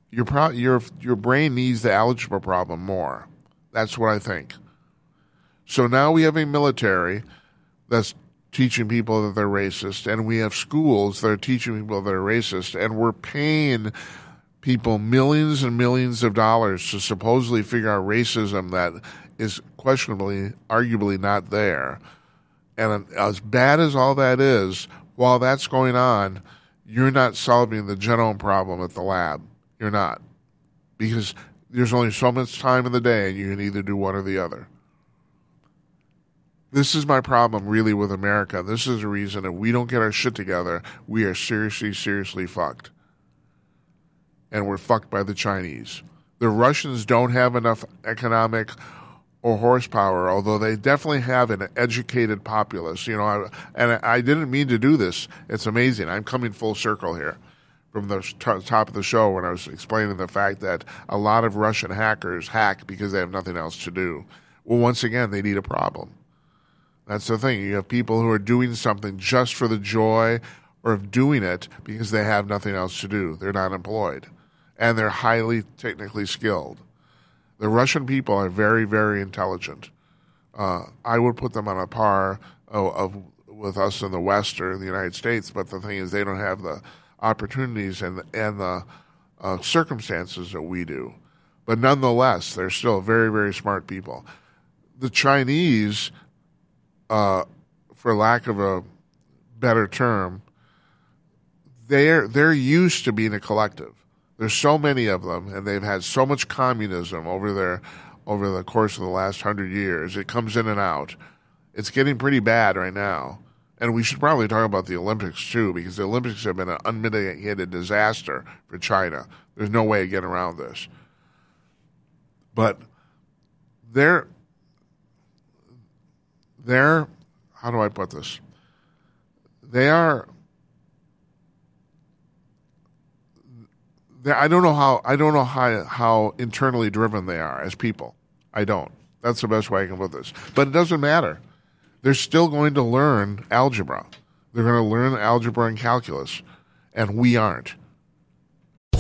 your pro, your your brain needs the algebra problem more. That's what I think. So now we have a military that's teaching people that they're racist, and we have schools that are teaching people that are racist, and we're paying people millions and millions of dollars to supposedly figure out racism that is questionably, arguably not there. And as bad as all that is, while that's going on, you're not solving the genome problem at the lab. You're not. because there's only so much time in the day and you can either do one or the other. This is my problem really with America. This is the reason if we don't get our shit together, we are seriously, seriously fucked. And we're fucked by the Chinese. The Russians don't have enough economic or horsepower, although they definitely have an educated populace. You know, I, and I didn't mean to do this. It's amazing. I'm coming full circle here from the t- top of the show when I was explaining the fact that a lot of Russian hackers hack because they have nothing else to do. Well, once again, they need a problem. That's the thing. You have people who are doing something just for the joy or of doing it because they have nothing else to do. They're not employed. And they're highly technically skilled. The Russian people are very, very intelligent. Uh, I would put them on a par of, of, with us in the West or in the United States, but the thing is, they don't have the opportunities and and the uh, circumstances that we do. But nonetheless, they're still very, very smart people. The Chinese uh, for lack of a better term, they're they're used to being a collective. There's so many of them, and they've had so much communism over their over the course of the last hundred years. It comes in and out. It's getting pretty bad right now, and we should probably talk about the Olympics too, because the Olympics have been an unmitigated disaster for China. There's no way of getting around this. But they're they're how do I put this? They are I don't know how I don't know how how internally driven they are as people. I don't. That's the best way I can put this. But it doesn't matter. They're still going to learn algebra. They're going to learn algebra and calculus, and we aren't.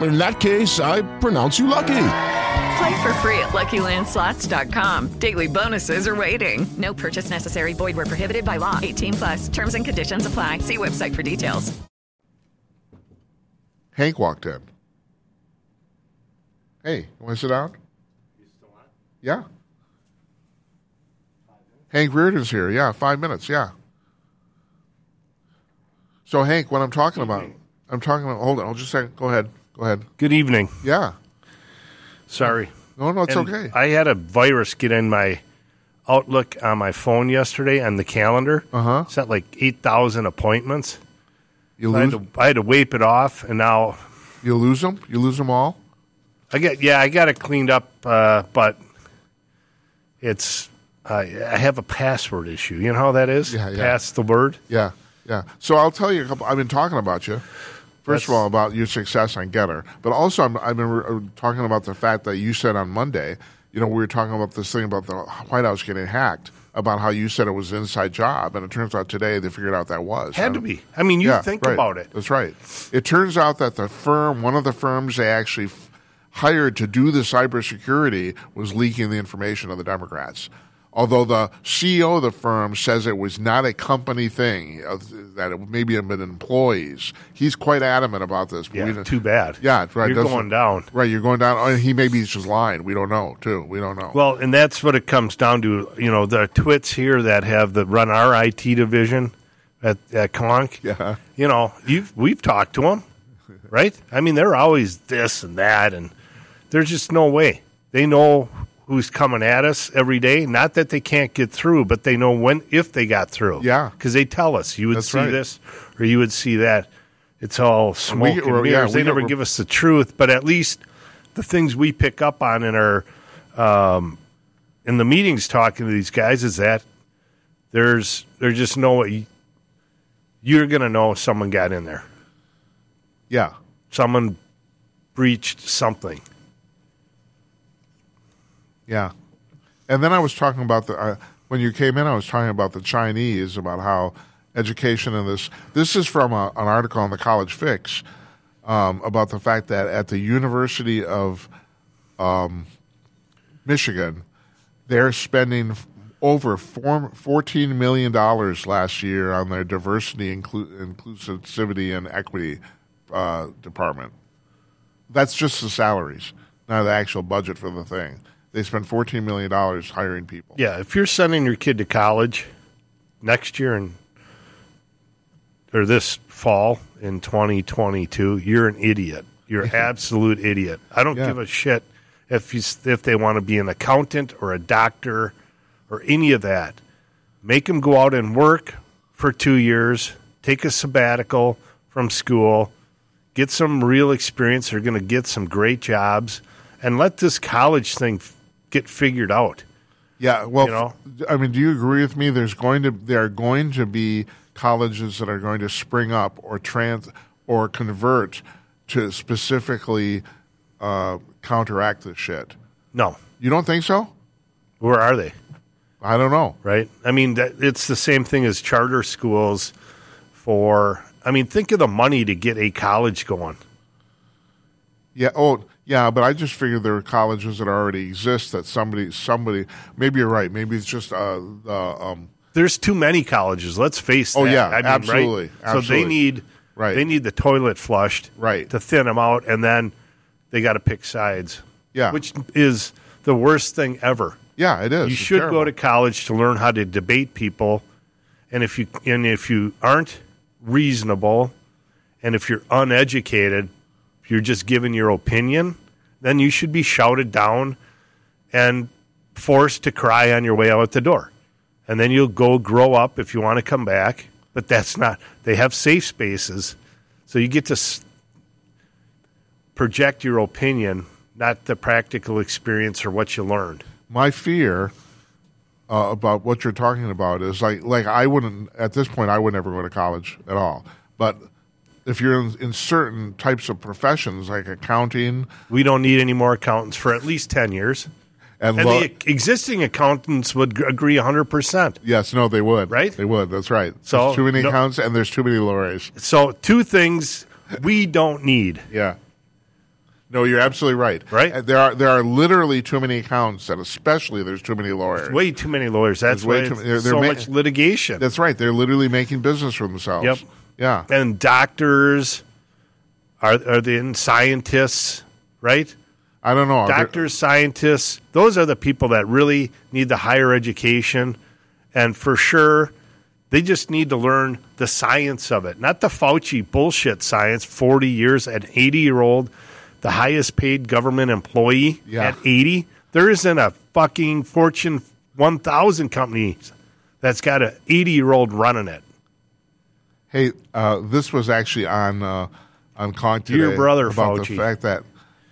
In that case, I pronounce you lucky. Play for free at LuckyLandSlots.com. Daily bonuses are waiting. No purchase necessary. Void were prohibited by law. 18 plus. Terms and conditions apply. See website for details. Hank walked in. Hey, you want to sit down? Yeah. Hank Rearden's here. Yeah, five minutes. Yeah. So, Hank, what I'm talking about, I'm talking about. Hold on, hold just a second. Go ahead. Go ahead. Good evening. Yeah. Sorry. No, no, it's And okay. I had a virus get in my Outlook on my phone yesterday on the calendar. Uh huh. Set like eight thousand appointments. You So I, had lose. to, I had to wipe it off, and now You lose them. You lose them all. I get yeah, I got it cleaned up, uh, but it's uh, I have a password issue. You know how that is? Yeah, yeah. Pass the word. Yeah, yeah. So I'll tell you a couple. I've been talking about you. First of all, about your success on Gettr, but also I'm, I've been re- talking about the fact that you said on Monday. You know, we were talking about this thing about the White House getting hacked. About how you said it was an inside job, and it turns out today they figured out that was Had to be. I mean, you Yeah, think right. about it. That's right. It turns out that the firm, one of the firms they actually f- hired to do the cybersecurity, was leaking the information of the Democrats. Although the CEO of the firm says it was not a company thing, uh, that it maybe had been employees. He's quite adamant about this. Yeah, too bad. Yeah, right. You're going down. Right, you're going down. Oh, he maybe just lying. We don't know. Too. We don't know. Well, and that's what it comes down to. You know, the twits here that have the run our IT division at, at Conk. Yeah. You know, you've we've talked to them, right? I mean, they're always this and that, and there's just no way they know who's coming at us every day. Not that they can't get through, but they know when if they got through. Yeah. because they tell us you would That's see right. this or you would see that. It's all smoke get- and yeah, mirrors. we they never give us the truth, but at least the things we pick up on in our um, in the meetings talking to these guys is that there's there's just no way you're going to know someone got in there. Yeah. Someone breached something. Yeah. And then I was talking about the uh, when you came in, I was talking about the Chinese about how education in this. This is from a, an article on the College Fix um, about the fact that at the University of um, Michigan, they're spending over four, $14 million last year on their diversity, inclu- inclusivity, and equity uh, department. That's just the salaries, not the actual budget for the thing. They spend $14 million hiring people. Yeah, if you're sending your kid to college next year and or this fall in 2022, you're an idiot. You're an absolute idiot. I don't Yeah. give a shit if you, if they want to be an accountant or a doctor or any of that. Make them go out and work for two years, take a sabbatical from school, get some real experience. They're going to get some great jobs, and let this college thing get figured out. Yeah, well, You know? I mean, do you agree with me? There's going to there are going to be colleges that are going to spring up or trans or convert to specifically uh, counteract this shit. No, you don't think so? Where are they? I don't know. Right? I mean, that, it's the same thing as charter schools for. I mean, think of the money to get a college going. Yeah. Oh, yeah. But I just figured there are colleges that already exist that somebody somebody maybe you're right. Maybe it's just uh, the um, There's too many colleges. Let's face Oh, that. yeah, I mean, absolutely, Right? So they need Right. They need the toilet flushed right to thin them out, and then they got to pick sides. Yeah. which is the worst thing ever. Yeah, it is. You It's should terrible. go to college to learn how to debate people, and if you and if you aren't reasonable, and if you're uneducated, if you're just giving your opinion, then you should be shouted down and forced to cry on your way out the door, and then you'll go grow up if you want to come back. But that's not. They have safe spaces, so you get to s- project your opinion, not the practical experience or what you learned. my fear uh, about what you're talking about is like like I wouldn't at this point I would never go to college at all. But if you're in, in certain types of professions like accounting, we don't need any more accountants for at least ten years. And, And lo- the existing accountants would agree 100%. yes, no, they would. Right? They would. That's right. So, there's too many no- accounts and there's too many lawyers. So, two things we don't need. Yeah. No, you're absolutely right. Right? There are there are literally too many accounts, and especially there's too many lawyers. Way too many lawyers. That's There's way too they're- they're so ma- much litigation. That's right. They're literally making business for themselves. Yep. Yeah. And doctors are are the scientists, right? I don't know. Doctors, scientists, those are the people that really need the higher education. And for sure, they just need to learn the science of it, not the Fauci bullshit science. 40 years, an 80 year old, the highest paid government employee Yeah. at 80. There isn't a fucking Fortune 1000 company that's got an 80 year old running it. Hey, uh, this was actually on uh, on Conk today Dear brother about Fauci. the fact that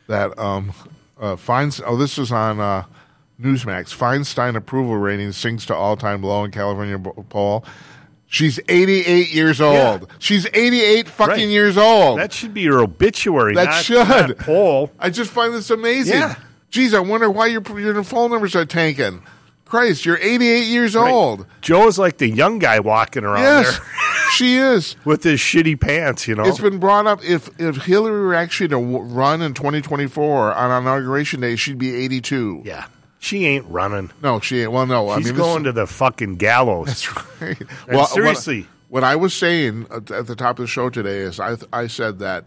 that um, uh, Feinstein. Oh, this was on uh, Newsmax. Feinstein approval rating sinks to all time low in California poll. She's 88 years old. She's 88 fucking Right. years old. That should be your obituary. That not, should. not poll. I just find this amazing. Yeah. Geez, I wonder why your your phone numbers are tanking. Christ, you're 88 years old. Joe's like the young guy walking around Yes, there she is. with his shitty pants. You know, It's been brought up if if Hillary were actually to w- run in 2024 on inauguration day, she'd be 82. Yeah, she ain't running. No, she ain't. Well, no, I She's mean going to the fucking gallows. That's right. And what- seriously. what, I was saying at at the top of the show today is I I said that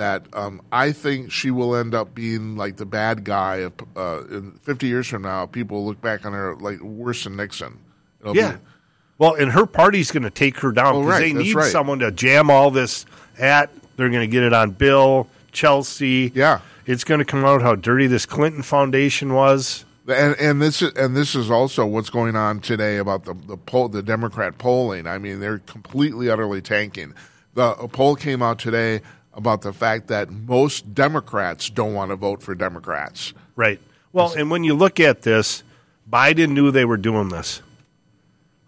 that um, I think she will end up being like the bad guy of uh, in 50 years from now. People look back on her like worse than Nixon. It'll yeah. be- Well, and her party's going to take her down Oh, because right, they need right. someone to jam all this at. They're going to get it on Bill, Chelsea. Yeah. It's going to come out how dirty this Clinton Foundation was. And, and this is and this is also what's going on today about the the poll, the Democrat polling. I mean, they're completely utterly tanking. The poll came out today about the fact that most Democrats don't want to vote for Democrats. Right. Well, and when you look at this, Biden knew they were doing this.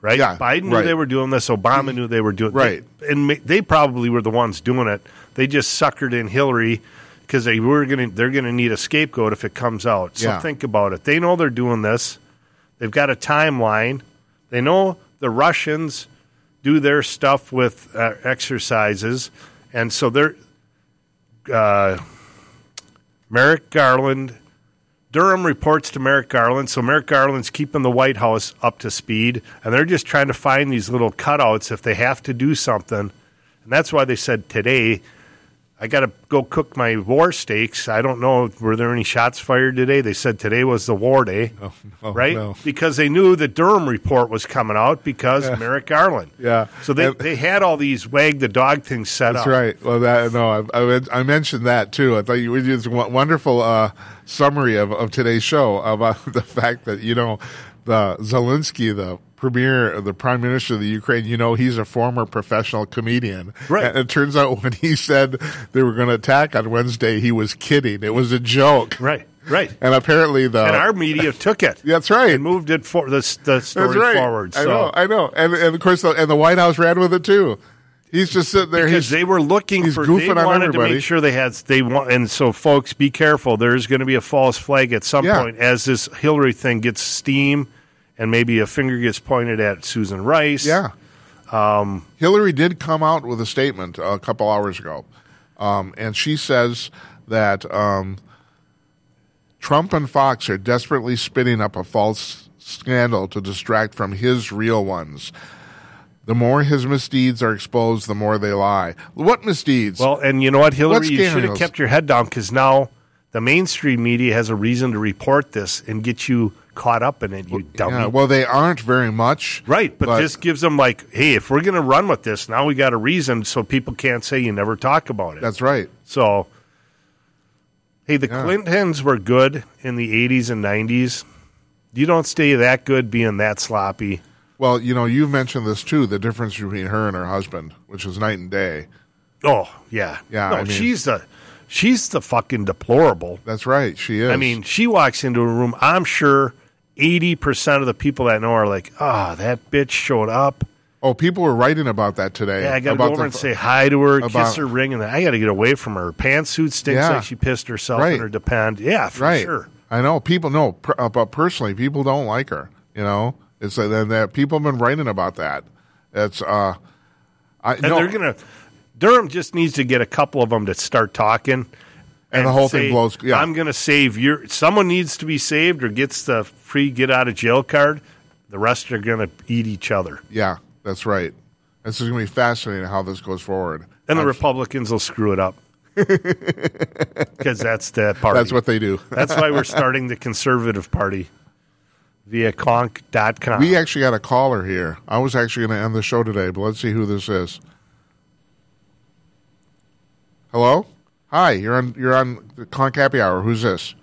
Right? Yeah, Biden knew right. they were doing this. Obama knew they were doing this. Right. they- and they probably were the ones doing it. they just suckered in Hillary because they were going to they're going to need a scapegoat if it comes out. So Yeah. think about it. They know they're doing this. They've got a timeline. They know the Russians do their stuff with uh, exercises, and so they're uh, Merrick Garland. Durham reports to Merrick Garland, so Merrick Garland's keeping the White House up to speed, and they're just trying to find these little cutouts if they have to do something. And that's why they said today, I got to go cook my war steaks. I don't know, were there any shots fired today? They said today was the war day, no, right? no. Because they knew the Durham report was coming out because Yeah. Merrick Garland. Yeah. So they, And- they had all these wag the dog things set That's up. That's right. Well, that no, I, I, I mentioned that too. I thought you did wo- wonderful uh, summary of, of today's show about the fact that you know the Zelensky, the premier, the prime minister of the Ukraine. You know, he's a former professional comedian. Right. And it turns out when he said they were going to attack on Wednesday, he was kidding. It was a joke. Right. Right. And apparently the and our media took it. That's right. And moved it for the, the story right. forward. I know. I know. And, and of course, the, and the White House ran with it too. He's just sitting there. because they were looking he's for goofing they on wanted everybody. to make sure they had they want and so folks be careful there's going to be a false flag at some Yeah. point as this Hillary thing gets steam and maybe a finger gets pointed at Susan Rice Yeah. um, Hillary did come out with a statement a couple hours ago, um, and she says that um, Trump and Fox are desperately spinning up a false scandal to distract from his real ones. The more his misdeeds are exposed, the more they lie. What misdeeds? well and you know what Hillary What you should have kept your head down because now the mainstream media has a reason to report this and get you caught up in it you dummy Yeah, well, they aren't very much. Right, but, this gives them like, hey, if we're going to run with this, now we got a reason, so people can't say you never talk about it. That's right. So, hey, the Yeah. Clintons were good in the '80s and '90s. You don't stay that good being that sloppy. Well, you know, you mentioned this too the difference between her and her husband, which is night and day. Oh yeah, Yeah, No, I mean- she's the she's the fucking deplorable. That's right. She is. I mean, she walks into a room. I'm sure eighty percent of the people that know her are like, "Ah, that bitch showed up." oh, people were writing about that today. Yeah, I got to go over the- and say hi to her, about- kiss her ring, and I got to get away from her. Her pantsuit stinks Yeah. like she pissed herself Right. in her depend. Yeah, for right. sure. I know people know, uh, but personally, people don't like her. You know, it's uh, that people have been writing about that. It's uh, I And no, they're gonna Durham just needs to get a couple of them to start talking. And the whole thing blows- yeah. I'm going to save your. Someone needs to be saved or gets the free get out of jail card. The rest are going to eat each other, yeah, that's right. This is going to be fascinating how this goes forward. and the I'm- Republicans will screw it up because that's the party. That's what they do. that's why we're starting the Conservative Party via conk.com. We actually got a caller here. I was actually going to end the show today, but let's see who this is. Hello, hi. You're on. You're on the Conk Happy Hour. Who's this?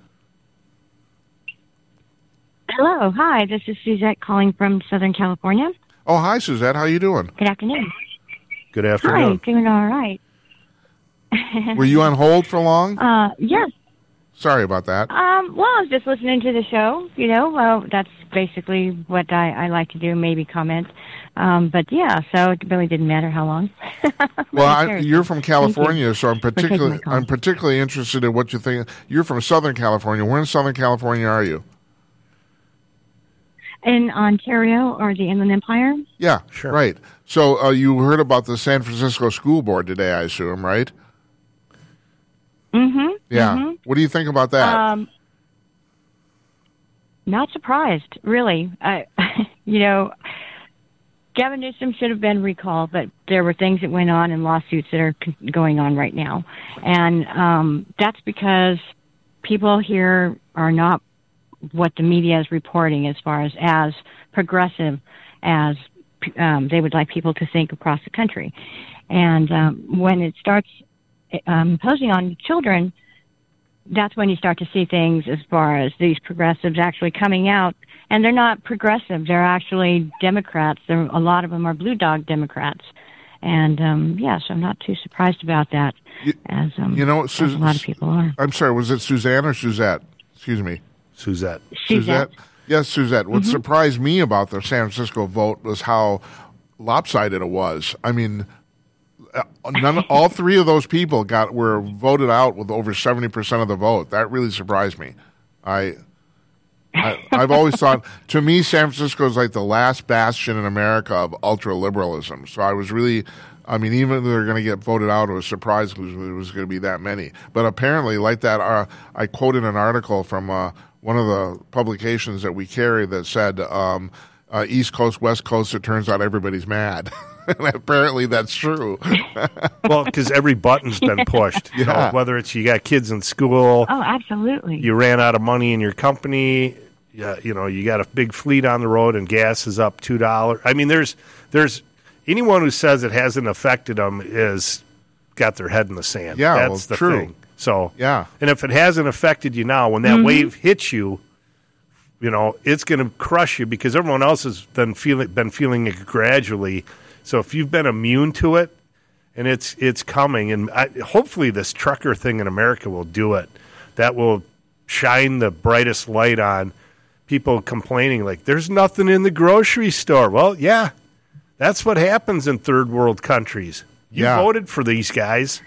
Hello, hi. This is Suzette calling from Southern California. Oh, hi, Suzette. How you doing? Good afternoon. Good afternoon. Hi, afternoon. doing all right. Were you on hold for long? Uh, yes. Sorry about that. Um, well, I was just listening to the show. You know, well, that's basically what I, I like to do. Maybe comment. Um, but yeah, so it really didn't matter how long. Well, I, you're from Thank you California, so I'm for taking my particularly call. I'm particularly interested in what you think. You're from Southern California. Where in Southern California are you? In Ontario or the Inland Empire? Yeah, sure. Right. So uh, you heard about the San Francisco School Board today, I assume, right? Mm-hmm. Yeah. mhm. What do you think about that? Um, not surprised, really. I, you know, Gavin Newsom should have been recalled, but there were things that went on and lawsuits that are going on right now, and um, that's because people here are not what the media is reporting as far as as progressive as um, they would like people to think across the country, and um, when it starts imposing on children that's when you start to see things as far as these progressives actually coming out and they're not progressive they're actually democrats they're, a lot of them are blue dog democrats and um yeah so i'm not too surprised about that as um you know, as a lot of people are I'm sorry. Was it Suzanne or Suzette? Excuse me. Suzette. Suzette. Yes, Suzette. What Mhm. surprised me about the San Francisco vote was how lopsided it was. I mean, none, all three of those people got were voted out with over seventy percent of the vote. That really surprised me. I, I I've always thought to me San Francisco is like the last bastion in America of ultra liberalism. So I was really. I mean, even though they're going to get voted out, I was surprised was, it was going to be that many. But apparently, like that, uh, I quoted an article from uh, one of the publications that we carry that said um, uh, East Coast, West Coast. It turns out everybody's mad. and apparently that's true. well, because every button's been pushed. You know, whether it's you got kids in school, Oh, absolutely. you ran out of money in your company. Yeah, you know, you got a big fleet on the road, and gas is up two dollars. I mean, there's there's anyone who says it hasn't affected them is got their head in the sand. Yeah, that's well, the true. thing. So Yeah. and if it hasn't affected you now, when that Mhm. wave hits you, you know it's going to crush you because everyone else has been feeling been feeling it gradually. So if you've been immune to it, and it's it's coming, and I, hopefully this trucker thing in America will do it. That will shine the brightest light on people complaining like there's nothing in the grocery store. Well, yeah, that's what happens in third world countries. You Yeah. voted for these guys.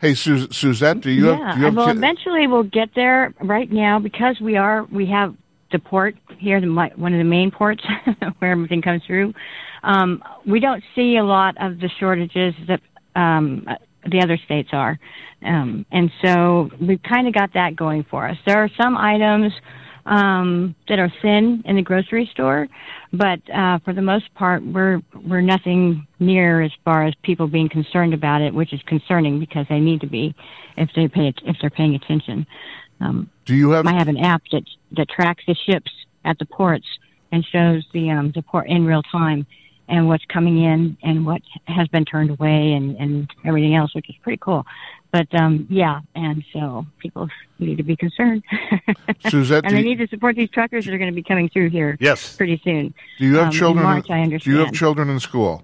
Hey, Su- Suzette, do you yeah, have? Do you have well, ki- eventually we'll get there. Right now, because we are, we have the port here, the one of the main ports where everything comes through. Um, we don't see a lot of the shortages that um, the other states are, um, and so we've kind of got that going for us. There are some items um, that are thin in the grocery store, but uh, for the most part, we're we're nothing near as far as people being concerned about it, which is concerning because they need to be if they pay if they're paying attention. Um, do you have? I have an app that that tracks the ships at the ports and shows the um, the port in real time and what's coming in and what has been turned away and and everything else, which is pretty cool. But um, yeah, and so people need to be concerned. Suzette, and they need to support these truckers that are going to be coming through here. Yes. pretty soon. Do you have Um, children? In March, I understand. Do you have children in school?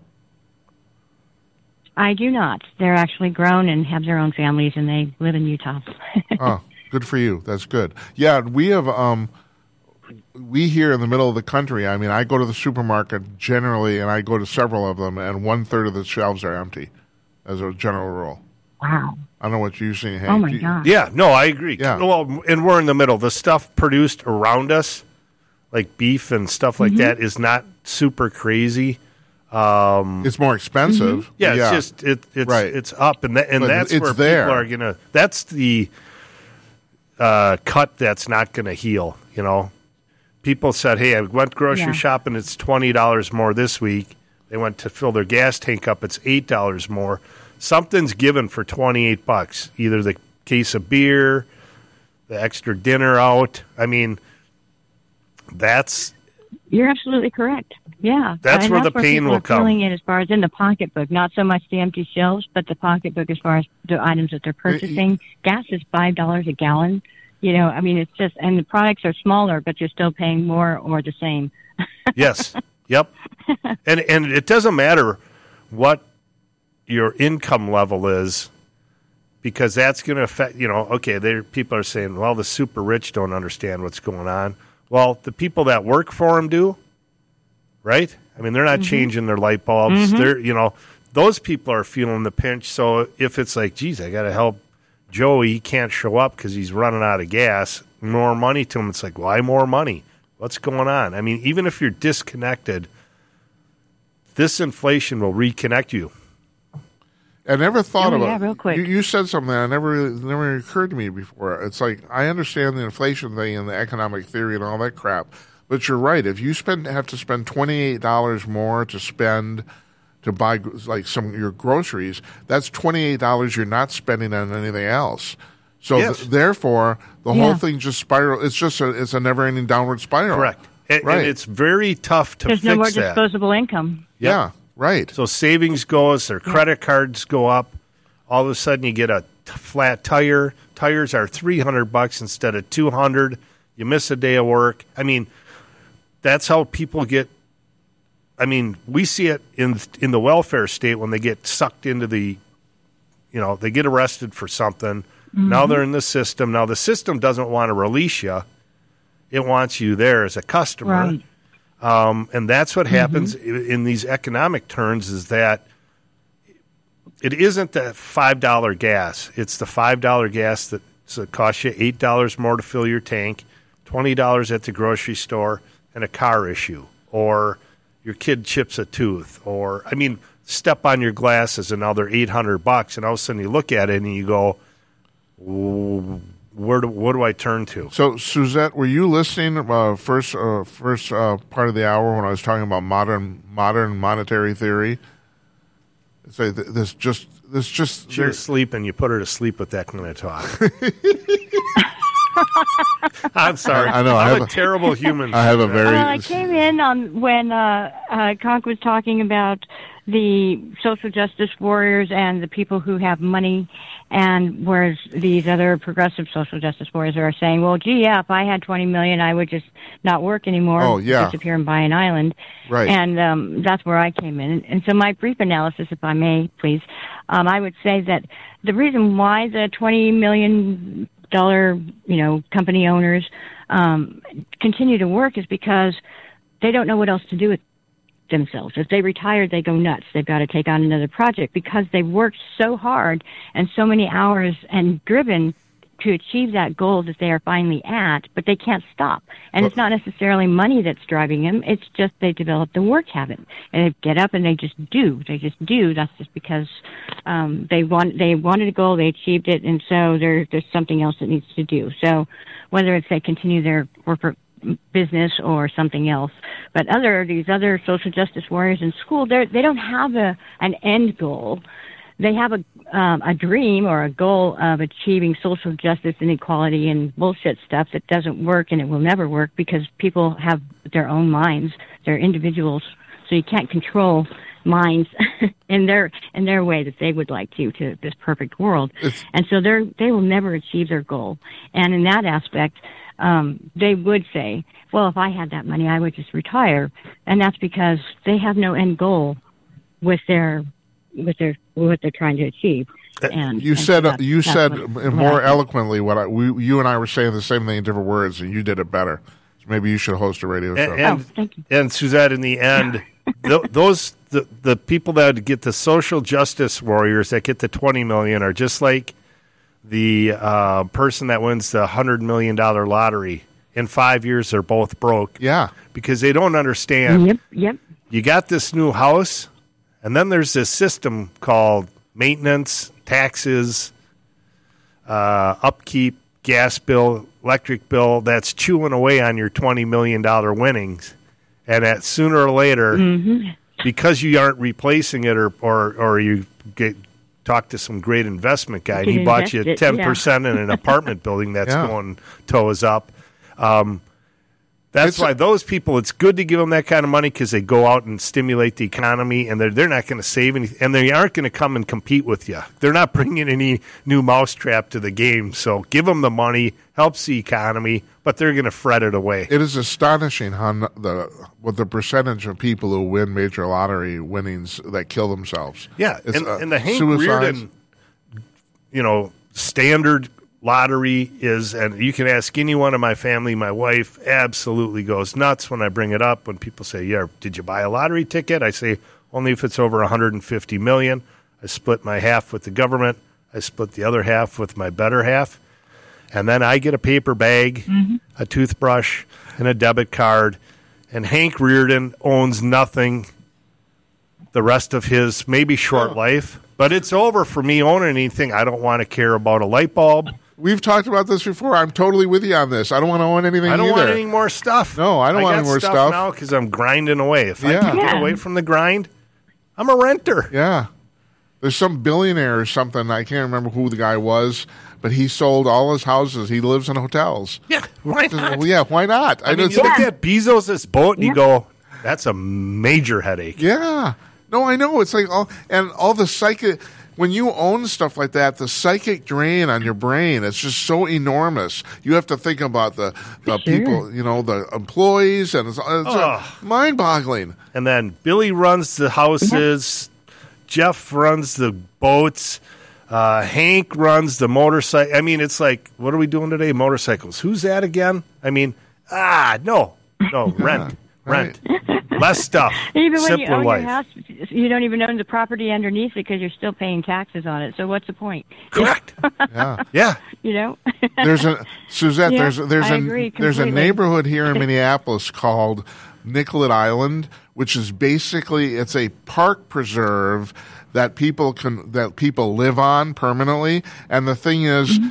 I do not. They're actually grown and have their own families, and they live in Utah. oh, good for you. That's good. Yeah, we have. Um, we here in the middle of the country. I mean, I go to the supermarket generally, and I go to several of them, and one third of the shelves are empty, as a general rule. Wow. I don't know what you're seeing. Hank. Oh, my you- God. Yeah, no, I agree. Yeah. Well, and we're in the middle. The stuff produced around us, like beef and stuff like Mhm. that, is not super crazy. Um, it's more expensive. Yeah, Yeah. it's just it, it's Right. it's up, and that, and But that's where there. people are gonna. That's the uh, cut that's not gonna heal. You know, people said, "Hey, I went grocery Yeah. shopping. It's twenty dollars more this week." They went to fill their gas tank up. It's eight dollars more. Something's given for twenty eight bucks. Either the case of beer, the extra dinner out. I mean, that's You're absolutely correct. Yeah, That's And where the pain people will come. Feeling it as far as in the pocketbook, not so much the empty shelves, but the pocketbook as far as the items that they're purchasing. Gas is five dollars a gallon. You know, I mean, it's just, and the products are smaller, but you're still paying more or the same. Yes. yep. And and it doesn't matter what your income level is because that's going to affect, you know, okay, there people are saying, well, the super rich don't understand what's going on. Well, the people that work for them do, right? I mean, they're not Mhm. changing their light bulbs. Mhm. They're, you know, those people are feeling the pinch. So if it's like, geez, I got to help Joey, he can't show up because he's running out of gas, more money to him. It's like, why more money? What's going on? I mean, even if you're disconnected, this inflation will reconnect you. I never thought Oh, about. yeah, real quick. You, you said something that never really, never occurred to me before. It's like I understand the inflation thing and the economic theory and all that crap, but you're right. If you spend have to spend twenty eight dollars more to spend to buy like some your groceries, that's twenty eight dollars you're not spending on anything else. So Yes. th- therefore, the Yeah. whole thing just spiral. It's just a it's a never ending downward spiral. Correct. And, right. and it's very tough to There's fix no more that. disposable income. Yeah, right. So savings goes, their credit cards go up. All of a sudden, you get a t- flat tire. Tires are three hundred bucks instead of two hundred. You miss a day of work. I mean, that's how people get. I mean, we see it in in the welfare state when they get sucked into the, you know, they get arrested for something. Now Mhm. they're in the system. Now the system doesn't want to release you; it wants you there as a customer. Right. Um, and that's what happens i in these economic turns is that it isn't the five dollar gas. It's the five dollar gas that so costs you eight dollars more to fill your tank, twenty dollars at the grocery store, and a car issue, or your kid chips a tooth, or I mean, step on your glass is another eight hundred bucks, and all of a sudden you look at it and you go, where do what do I turn to? So, Suzette, were you listening uh, first uh, first uh, part of the hour when I was talking about modern modern monetary theory? Say th- this just this just She was sleeping. You put her to sleep with that kind of talk. I'm sorry. I know, I I'm have a a- terrible human. I have a very Well, I came in on when uh, uh, Conk was talking about the social justice warriors and the people who have money, and whereas these other progressive social justice warriors are saying, "Well, gee, yeah, if I had twenty million, I would just not work anymore, Oh, yeah. disappear and buy an island." Right. And um, that's where I came in. And so, my brief analysis, if I may, please, um, I would say that the reason why the twenty million dollar, you know, company owners um, continue to work is because they don't know what else to do with themselves. If they retire, they go nuts. They've got to take on another project because they've worked so hard and so many hours and driven to achieve that goal that they are finally at, but they can't stop. And it's not necessarily money that's driving them. It's just they develop the work habit and they get up and they just do. They just do. That's just because um, they want they wanted a goal, they achieved it, and so there there's something else that needs to do. So whether it's they continue their corporate business or something else. But other these other social justice warriors in school, they they don't have a an end goal. They have a um, a dream or a goal of achieving social justice and equality and bullshit stuff that doesn't work and it will never work because people have their own minds. They're individuals, so you can't control minds in their in their way that they would like to to this perfect world. and so they're they will never achieve their goal. And in that aspect, um, they would say, "Well, if I had that money, I would just retire," and that's because they have no end goal with their with their what they're trying to achieve. And You and said that's- you said what- m- what more eloquently what I we, you and I were saying the same thing in different words, and you did it better. So maybe you should host a radio show. And, and, and Suzette, in the end, th- those the the people that get the social justice warriors that get the twenty million are just like the uh, person that wins the hundred million dollar lottery. In five years, they're both broke. Yeah, because they don't understand. Yep, yep. You got this new house, and then there's this system called maintenance, taxes, uh, upkeep, gas bill, electric bill that's chewing away on your twenty million dollar winnings, and that sooner or later, Mhm. because you aren't replacing it, or or or you get talk to some great investment guy, and he bought you invest it, ten percent in an apartment building that's Yeah. going toes up. Um, that's why those people, it's good to give them that kind of money because they go out and stimulate the economy, and they're they're not going to save anything, and they aren't going to come and compete with you. They're not bringing any new mousetrap to the game. So give them the money, helps the economy, but they're going to fret it away. It is astonishing how the what the percentage of people who win major lottery winnings that kill themselves. Yeah, It's, and, uh, and the Hank suicides. Rearden, you know, standard lottery is, and you can ask anyone in my family. My wife absolutely goes nuts when I bring it up. When people say, "Yeah, did you buy a lottery ticket?" I say, "Only if it's over 150 million." I split my half with the government. I split the other half with my better half, and then I get a paper bag, mm-hmm. a toothbrush, and a debit card. And Hank Rearden owns nothing the rest of his maybe short oh. life. But it's over for me owning anything. I don't want to care about a light bulb. We've talked about this before. I'm totally with you on this. I don't want to own anything I don't either. want any more stuff. No, I don't want got any more stuff, stuff. now because I'm grinding away. If I can get away from the grind, I'm a renter. Yeah. There's some billionaire or something. I can't remember who the guy was, but he sold all his houses. He lives in hotels. Yeah, why not? Well, yeah, why not? I, mean, just- you look at Bezos' boat and you go, "That's a major headache." Yeah. No, I know. It's like all and all the psychic when you own stuff like that, the psychic drain on your brain is just so enormous. You have to think about the, the Sure. people, you know, the employees, and it's, it's Ugh. mind-boggling. And then Billy runs the houses. Jeff runs the boats. Uh, Hank runs the motorcycle. I mean, it's like, what are we doing today? Motorcycles. Who's that again? I mean, ah, no, no, rent, rent. Less stuff. Even when you own life. your house, you don't even own the property underneath it because you're still paying taxes on it. So what's the point? Correct. Yeah. Yeah. you know. there's a Suzette. Yeah, there's there's I a agree there's a neighborhood here in Minneapolis called Nicollet Island, which is basically it's a park preserve that people can that people live on permanently. And the thing is. Mm-hmm.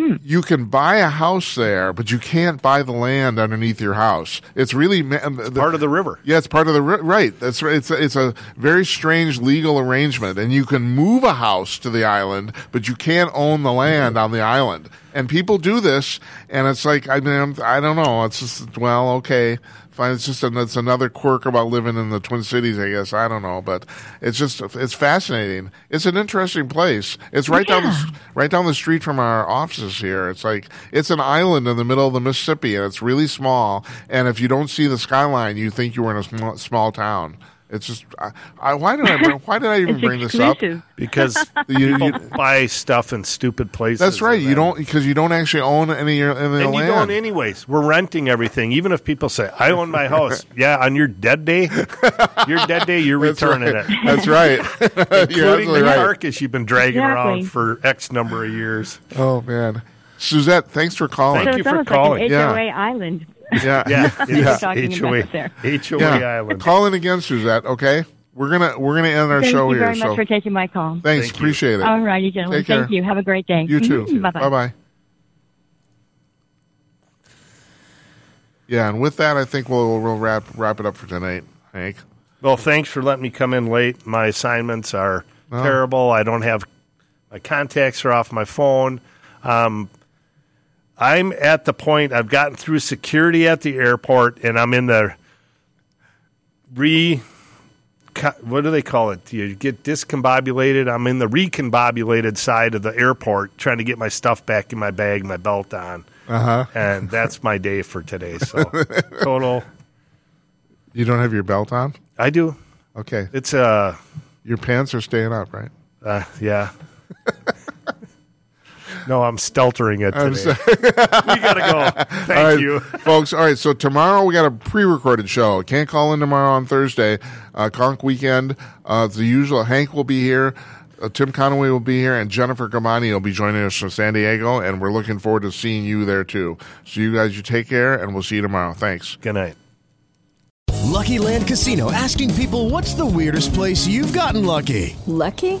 Hmm. You can buy a house there, but you can't buy the land underneath your house. It's really ma- the, part of the river. Yeah, it's part of the ri- right. That's right. It's a, it's a very strange legal arrangement, and you can move a house to the island, but you can't own the land on the island. And people do this, and it's like I mean I'm- don't know. It's just well, okay, fine. It's just an, it's another quirk about living in the Twin Cities, I guess. I don't know, but it's just it's fascinating. It's an interesting place. It's right down the, right down the street from our offices here. It's like it's an island in the middle of the Mississippi, and it's really small. And if you don't see the skyline, you think you were in a small, small town. It's just I, I, why did I bring, why did I even It's bring this up? Because You- people you- buy stuff in stupid places. That's right. You don't because you don't actually own any of the And you land. don't anyways. We're renting everything. Even if people say, I own my house. yeah, on your dead day, your dead day, you're That's returning right. it. That's right. You're Including the right. carcass you've been dragging around for X number of years. Oh man, Suzette, thanks for calling. Thank so you for calling. like an Yeah. HOA island. Yeah, Yeah, You're yeah. HOA. HOA yeah. Island. Call in again, Suzette. Okay, we're gonna we're gonna end our Thank show you here. very much so for taking my call. thanks, Thank you. appreciate it. All righty, gentlemen. Take care. Thank you. Have a great day. You too. Bye bye. Bye bye. Yeah, and with that, I think we'll we'll wrap wrap it up for tonight, Hank. Well, thanks for letting me come in late. My assignments are Oh. terrible. I don't have my contacts are off my phone. Um, I'm at the point I've gotten through security at the airport, and I'm in the re. What do they call it? You get discombobulated. I'm in the recombobulated side of the airport, trying to get my stuff back in my bag, my belt on, Uh huh. and that's my day for today. So total. You don't have your belt on. I do. Okay, It's uh your pants are staying up, right? Uh, yeah. no, I'm steltering it I'm today. we gotta go. Thank All right, you. folks. All right, so tomorrow we got a pre-recorded show. Can't call in tomorrow on Thursday. Uh, Conk weekend. Uh, the usual. Hank will be here. Uh, Tim Conway will be here, and Jennifer Kabbany will be joining us from San Diego, and we're looking forward to seeing you there too. So you guys, you take care, and we'll see you tomorrow. Thanks. Good night. Lucky Land Casino asking people what's the weirdest place you've gotten lucky? Lucky?